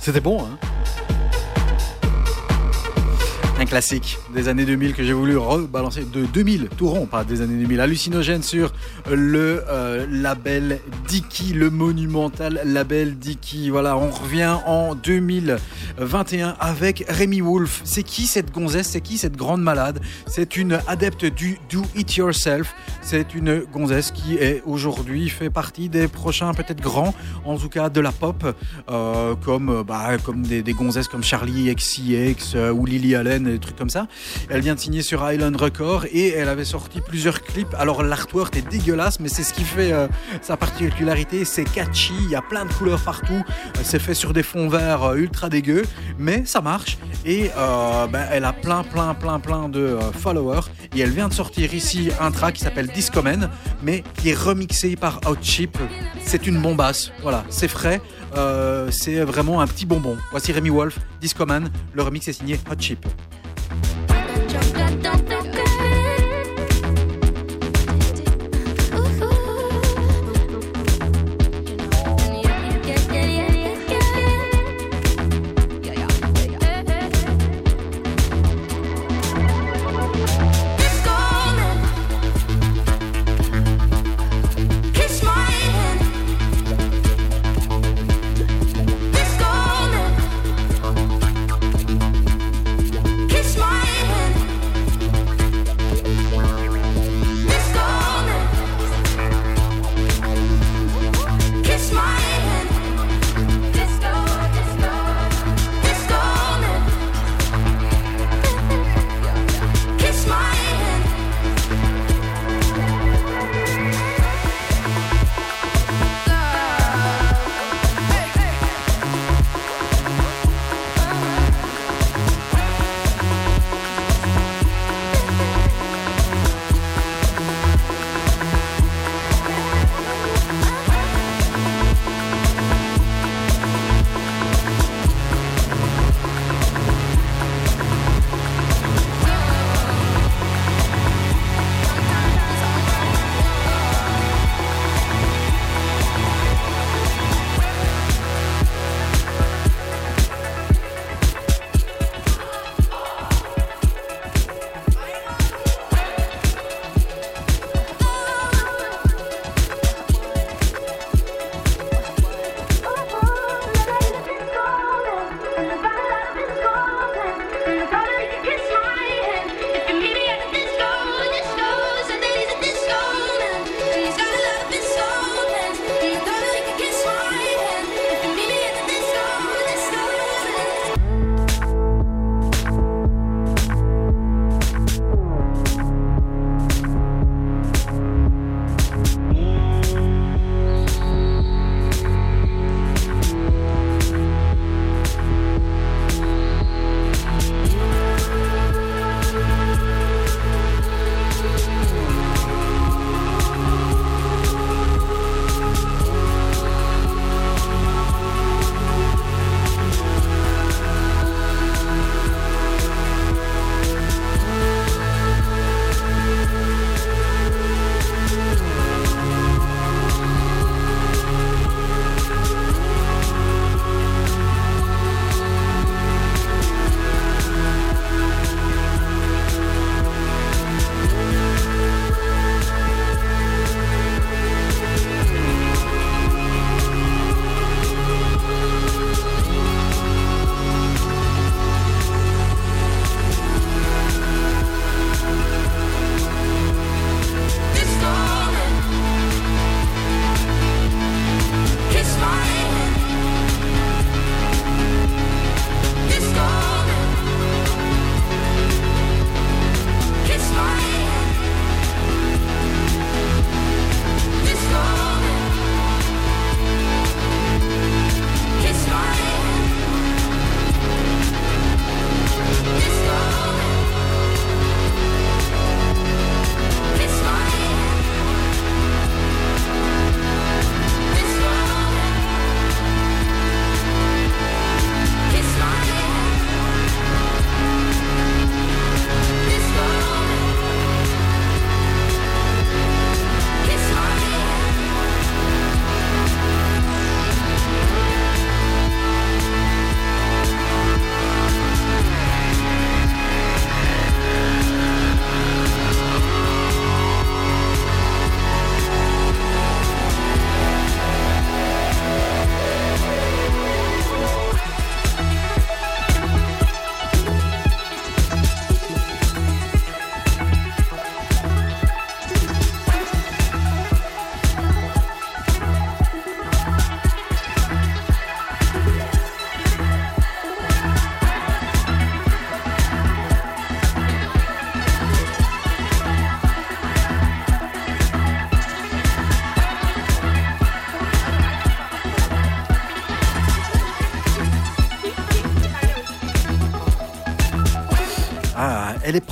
A: C'était bon, hein? Un classique des années 2000 que j'ai voulu rebalancer de 2000, tout rond, pas des années 2000. Hallucinogène sur le euh, label Dicky, le monumental label Dicky. Voilà, on revient en 2021 avec Rémi Wolf. C'est qui cette gonzesse? C'est qui cette grande malade? C'est une adepte du do it yourself. C'est une gonzesse qui est aujourd'hui fait partie des prochains peut-être grands, en tout cas de la pop, euh, comme bah, comme des, gonzesses comme Charlie XCX euh, ou Lily Allen des trucs comme ça. Elle vient de signer sur Island Record et elle avait sorti plusieurs clips. Alors l'artwork est dégueulasse, mais c'est ce qui fait euh, sa particularité. C'est catchy, il y a plein de couleurs partout. Euh, c'est fait sur des fonds verts euh, ultra dégueux, mais ça marche. Et euh, ben, elle a plein, plein, plein, plein de euh, followers. Et elle vient de sortir ici un track qui s'appelle Discomen, mais qui est remixé par Hot Chip. C'est une bombasse. Voilà, c'est frais. Euh, c'est vraiment un petit bonbon. Voici Rémi Wolf, Discoman. Le remix est signé Hot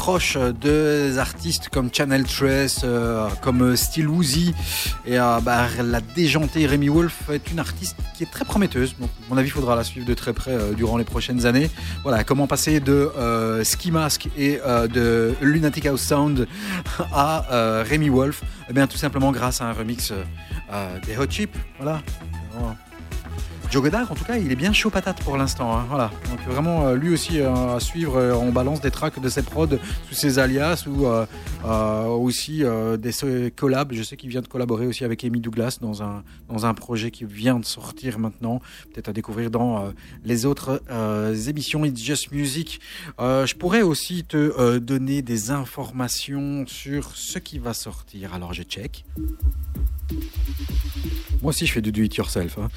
A: proche de artistes comme Channel Trace, euh, comme Steel Woozy et euh, bah, la déjantée Rémi Wolf est une artiste qui est très prometteuse. Mon avis, il faudra la suivre de très près euh, durant les prochaines années. Voilà, comment passer de euh, Ski Mask et euh, de Lunatic House Sound à euh, Rémi Wolf? Eh bien, tout simplement grâce à un remix euh, euh, des Hot Chip. Voilà. Joe en tout cas, il est bien chaud patate pour l'instant. hein, Voilà. Donc vraiment, euh, lui aussi euh, à suivre. euh, on balance des tracks de ses prods sous ses alias ou aussi des collabs. Je sais qu'il vient de collaborer aussi avec Amy Douglas dans un dans un projet qui vient de sortir maintenant. Peut-être à découvrir dans les autres émissions It's Just Music. Je pourrais aussi te donner des informations sur ce qui va sortir. Alors je check. Moi aussi, je fais du do it yourself. hein.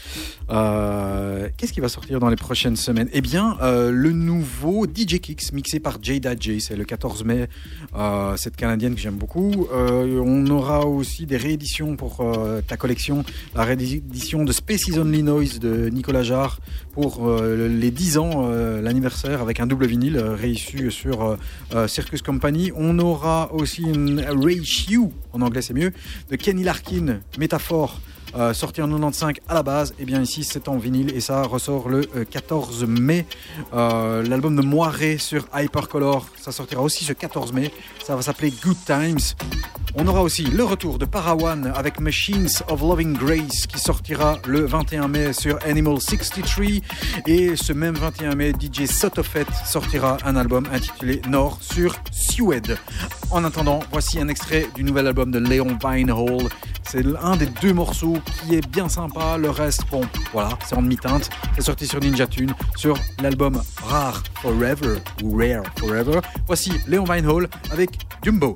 A: Qu'est-ce qui va sortir dans les prochaines semaines? Eh bien, euh, le nouveau DJ Kicks mixé par Jada J. C'est le 14 mai. Euh, cette canadienne que j'aime beaucoup. Euh, on aura aussi des rééditions pour euh, ta collection. La réédition de Spaces Only Noise de Nicolas Jarre pour euh, les 10 ans, euh, l'anniversaire, avec un double vinyle euh, réissu sur euh, euh, Circus Company. On aura aussi une Ratio, en anglais c'est mieux, de Kenny Larkin, Métaphore. Euh, sorti en 95 à la base, et bien ici c'est en vinyle et ça ressort le euh, 14 mai. Euh, L'album de Moiré sur Hypercolor, ça sortira aussi ce 14 mai. Ça va s'appeler Good Times. On aura aussi le retour de Parawan avec Machines of Loving Grace qui sortira le 21 mai sur Animal 63 et ce même 21 mai DJ Sotofet sortira un album intitulé Nord sur Suède. En attendant, voici un extrait du nouvel album de Léon Vinehall. C'est un des deux morceaux qui est bien sympa. Le reste, bon, voilà, c'est en demi-teinte. C'est sorti sur Ninja Tune, sur l'album Rare Forever ou Rare Forever. Voici Léon Vinehall avec Jumbo.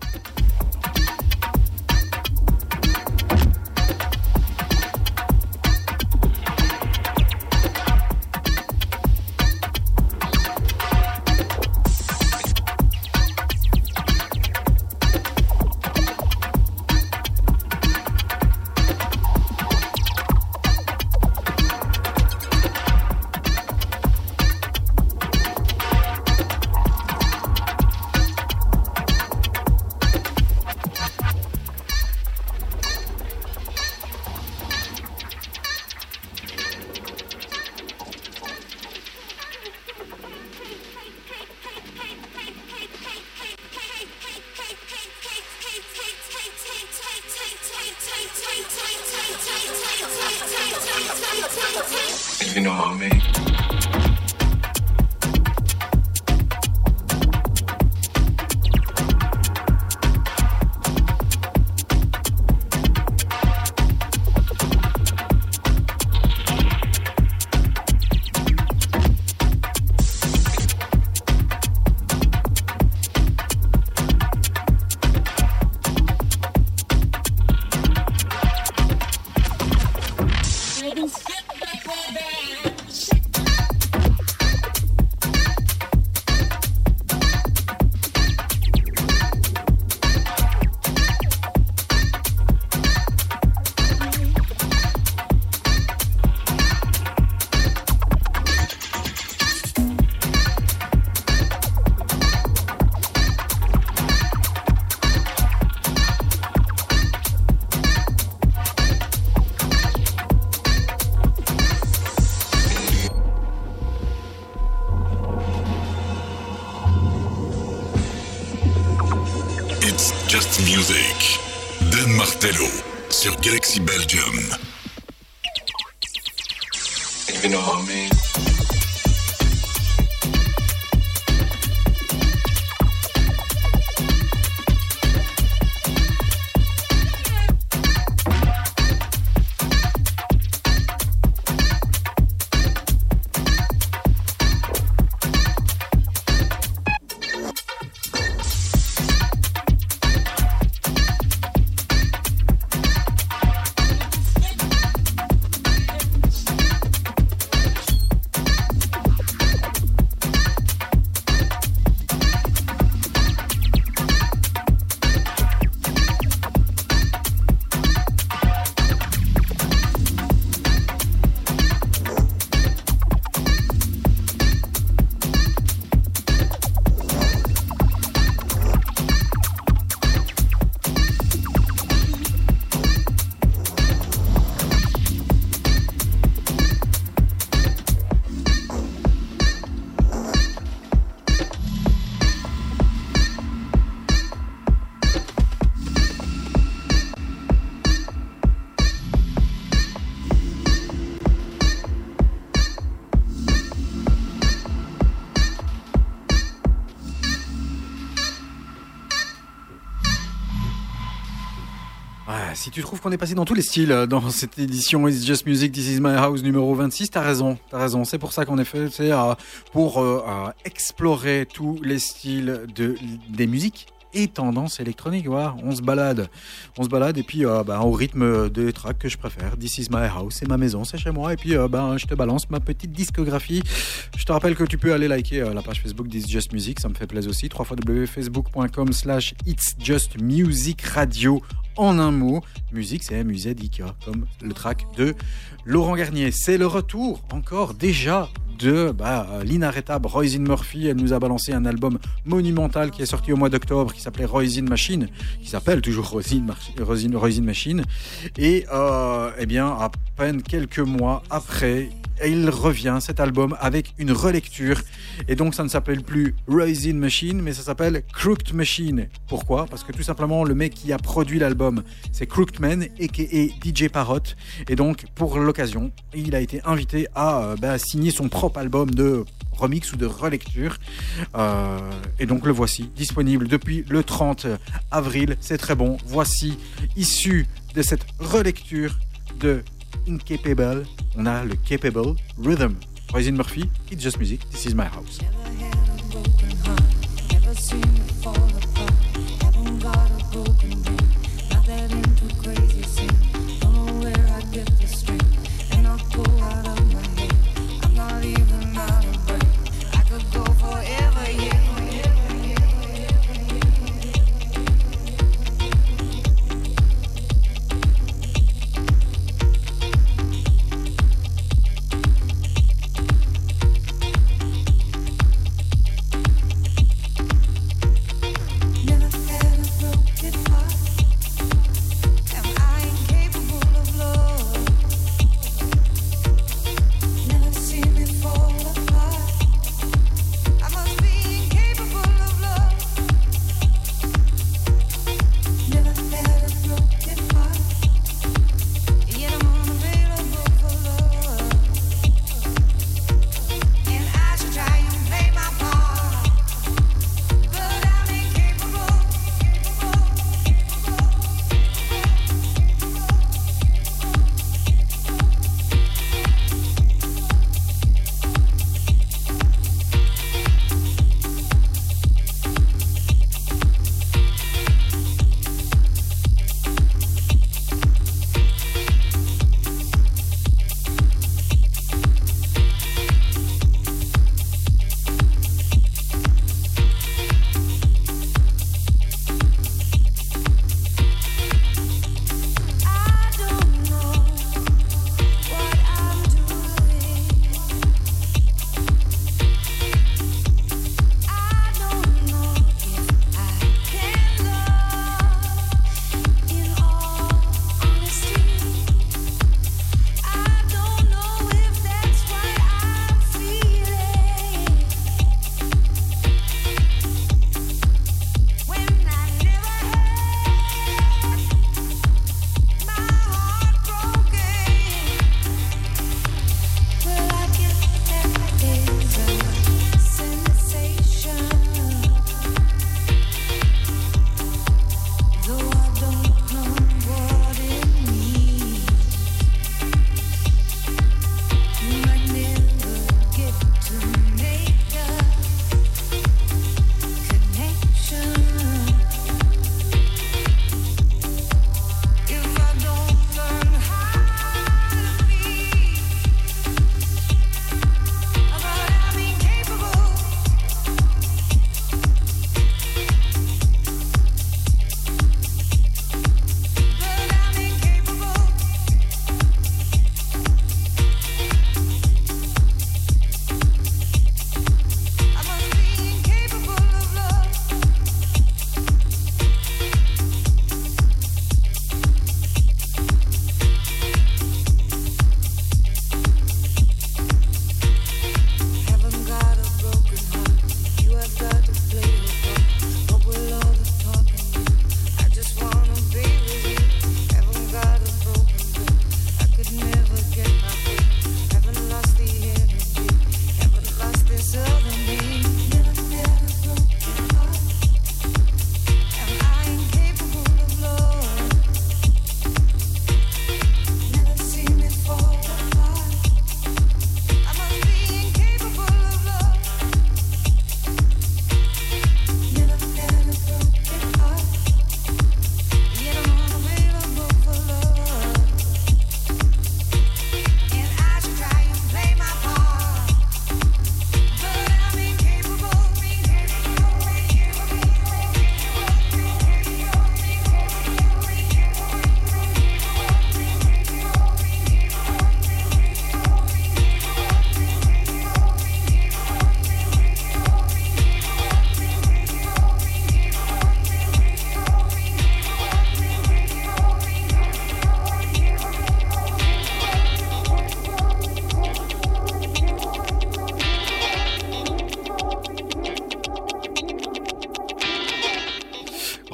A: Tu trouves qu'on est passé dans tous les styles euh, dans cette édition It's Just Music, This Is My House numéro 26, t'as raison, t'as raison. C'est pour ça qu'on est fait, c'est euh, pour euh, explorer tous les styles de, des musiques et tendances électroniques. Voilà, on se balade, on se balade et puis euh, bah, au rythme des tracks que je préfère. This Is My House, c'est ma maison, c'est chez moi. Et puis euh, bah, je te balance ma petite discographie. Je te rappelle que tu peux aller liker euh, la page Facebook d'It's Just Music, ça me fait plaisir aussi. www.facebook.com slash It's Just Music Radio en un mot. Musique, c'est M-U-Z-I-K, comme le track de Laurent Garnier. C'est le retour encore déjà de bah, euh, l'inarrêtable Roisin Murphy. Elle nous a balancé un album monumental qui est sorti au mois d'octobre qui s'appelait Roisin Machine, qui s'appelle toujours Roisin, Machine. Et euh, eh bien, à peine quelques mois après, il revient cet album avec une relecture. Et donc, ça ne s'appelle plus Roisin Machine, mais ça s'appelle Crooked Machine. Pourquoi? Parce que tout simplement, le mec qui a produit l'album, c'est Crooked Man, a.k.a. DJ Parrot. Et donc, pour l'occasion, il a été invité à euh, bah, signer son propre album de remix ou de relecture. Euh, et donc, le voici, disponible depuis le 30 avril. C'est très bon. Voici, issu de cette relecture de Incapable, on a le Capable Rhythm. Roisin Murphy, It's Just Music, This Is My House.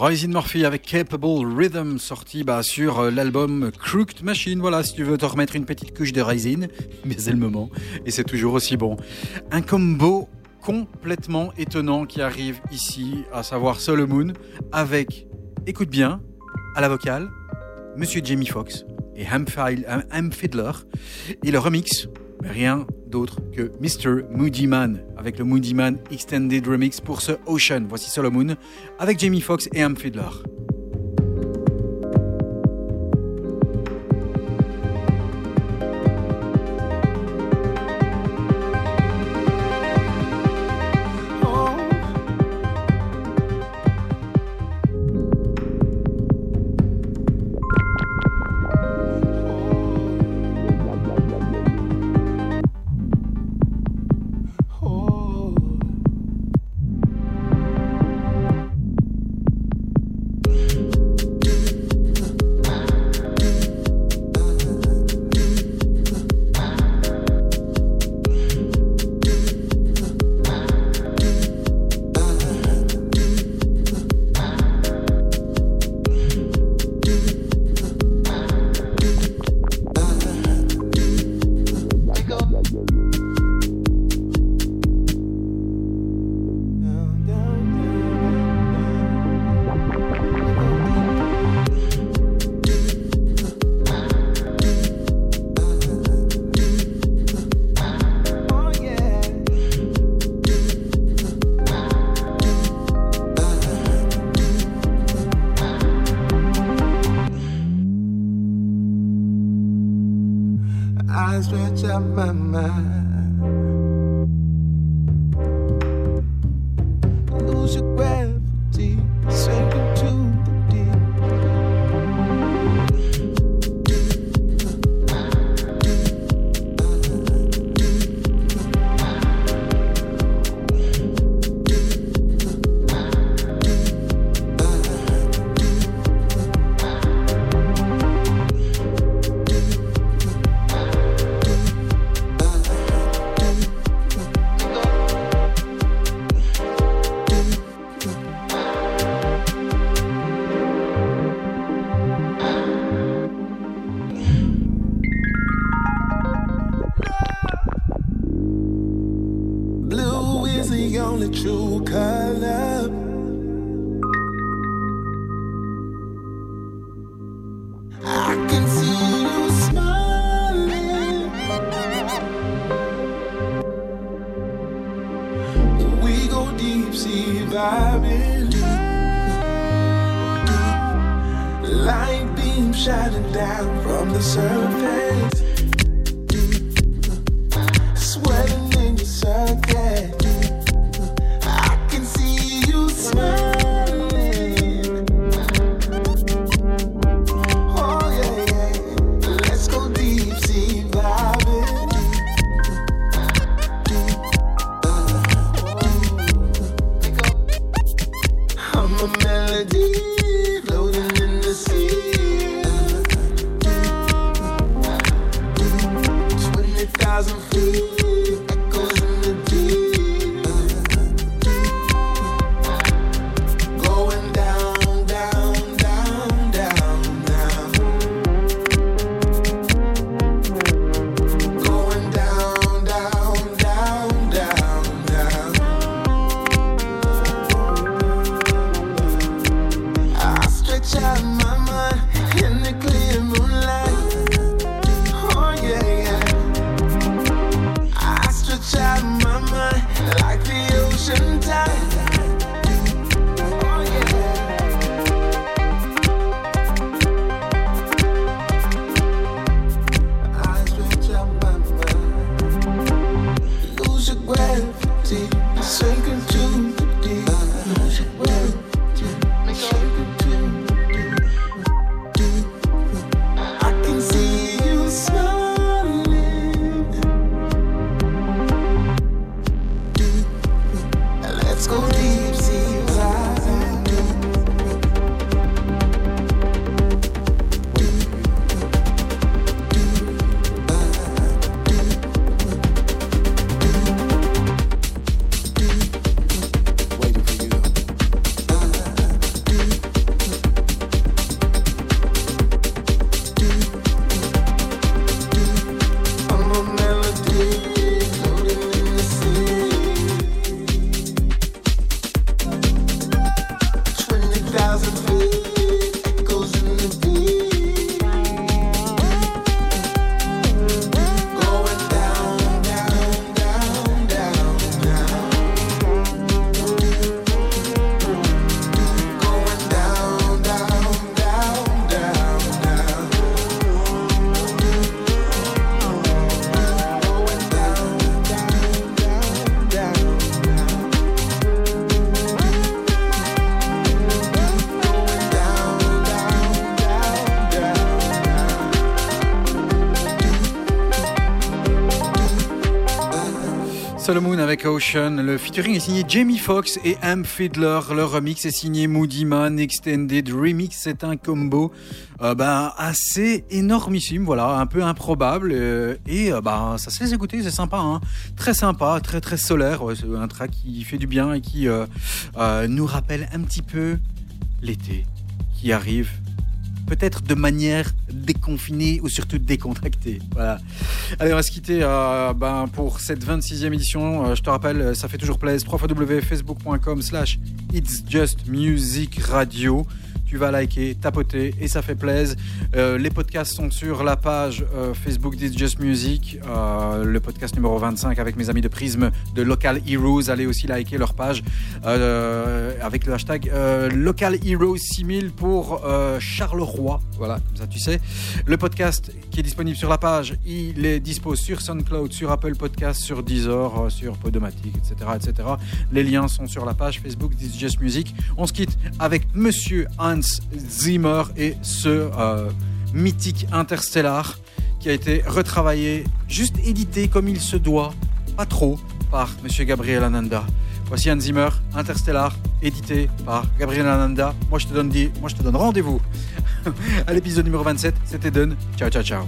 A: Roisin Murphy avec Capable Rhythm sorti bah, sur euh, l'album Crooked Machine. Voilà, si tu veux te remettre une petite couche de Roisin, [LAUGHS] mais c'est le moment et c'est toujours aussi bon. Un combo complètement étonnant qui arrive ici, à savoir Solomon, avec, écoute bien, à la vocale, Monsieur Jamie Foxx et Ham, Fiddler et le remix, rien d'autre que Mr. Moody Man avec le Moody Man Extended Remix pour ce Ocean. Voici Solomon avec Jamie Foxx et Ham Fiddler.
E: I stretch out my mind.
A: Le featuring est signé Jamie Foxx et M. Fiddler. Le remix est signé Moody Man Extended Remix. C'est un combo euh, ben, assez énormissime, voilà, un peu improbable. euh, et ben, ça se laisse écouter, c'est sympa. Hein. Très sympa, très très solaire. C'est un track qui fait du bien et qui nous rappelle un petit peu l'été qui arrive. Peut-être de manière déconfinée ou surtout décontractée. Voilà. Allez, on va se quitter euh, ben, pour cette 26e édition. Euh, je te rappelle, ça fait toujours plaisir. www.facebook.com slash It's Just Music Radio. Tu vas liker, tapoter et ça fait plaisir. Euh, les podcasts sont sur la page euh, Facebook d'It's Just Music. Euh, le podcast numéro 25 avec mes amis de Prism de Local Heroes. Allez aussi liker leur page avec le hashtag Local Heroes 6000 pour Charleroi. Voilà, comme ça tu sais. Le podcast qui est disponible sur la page, il est dispo sur SoundCloud, sur Apple Podcast, sur Deezer, sur Podomatic, etc., etc. Les liens sont sur la page Facebook d'It's Just Music. On se quitte avec Monsieur Hans Zimmer et ce euh, mythique Interstellar qui a été retravaillé, juste édité comme il se doit, pas trop, par Monsieur Gabriel Ananda. Voici Hans Zimmer, Interstellar, édité par Gabriel Ananda. Moi je te donne, moi, je te donne rendez-vous [LAUGHS] à l'épisode numéro 27. C'était Dun. Ciao, ciao, ciao.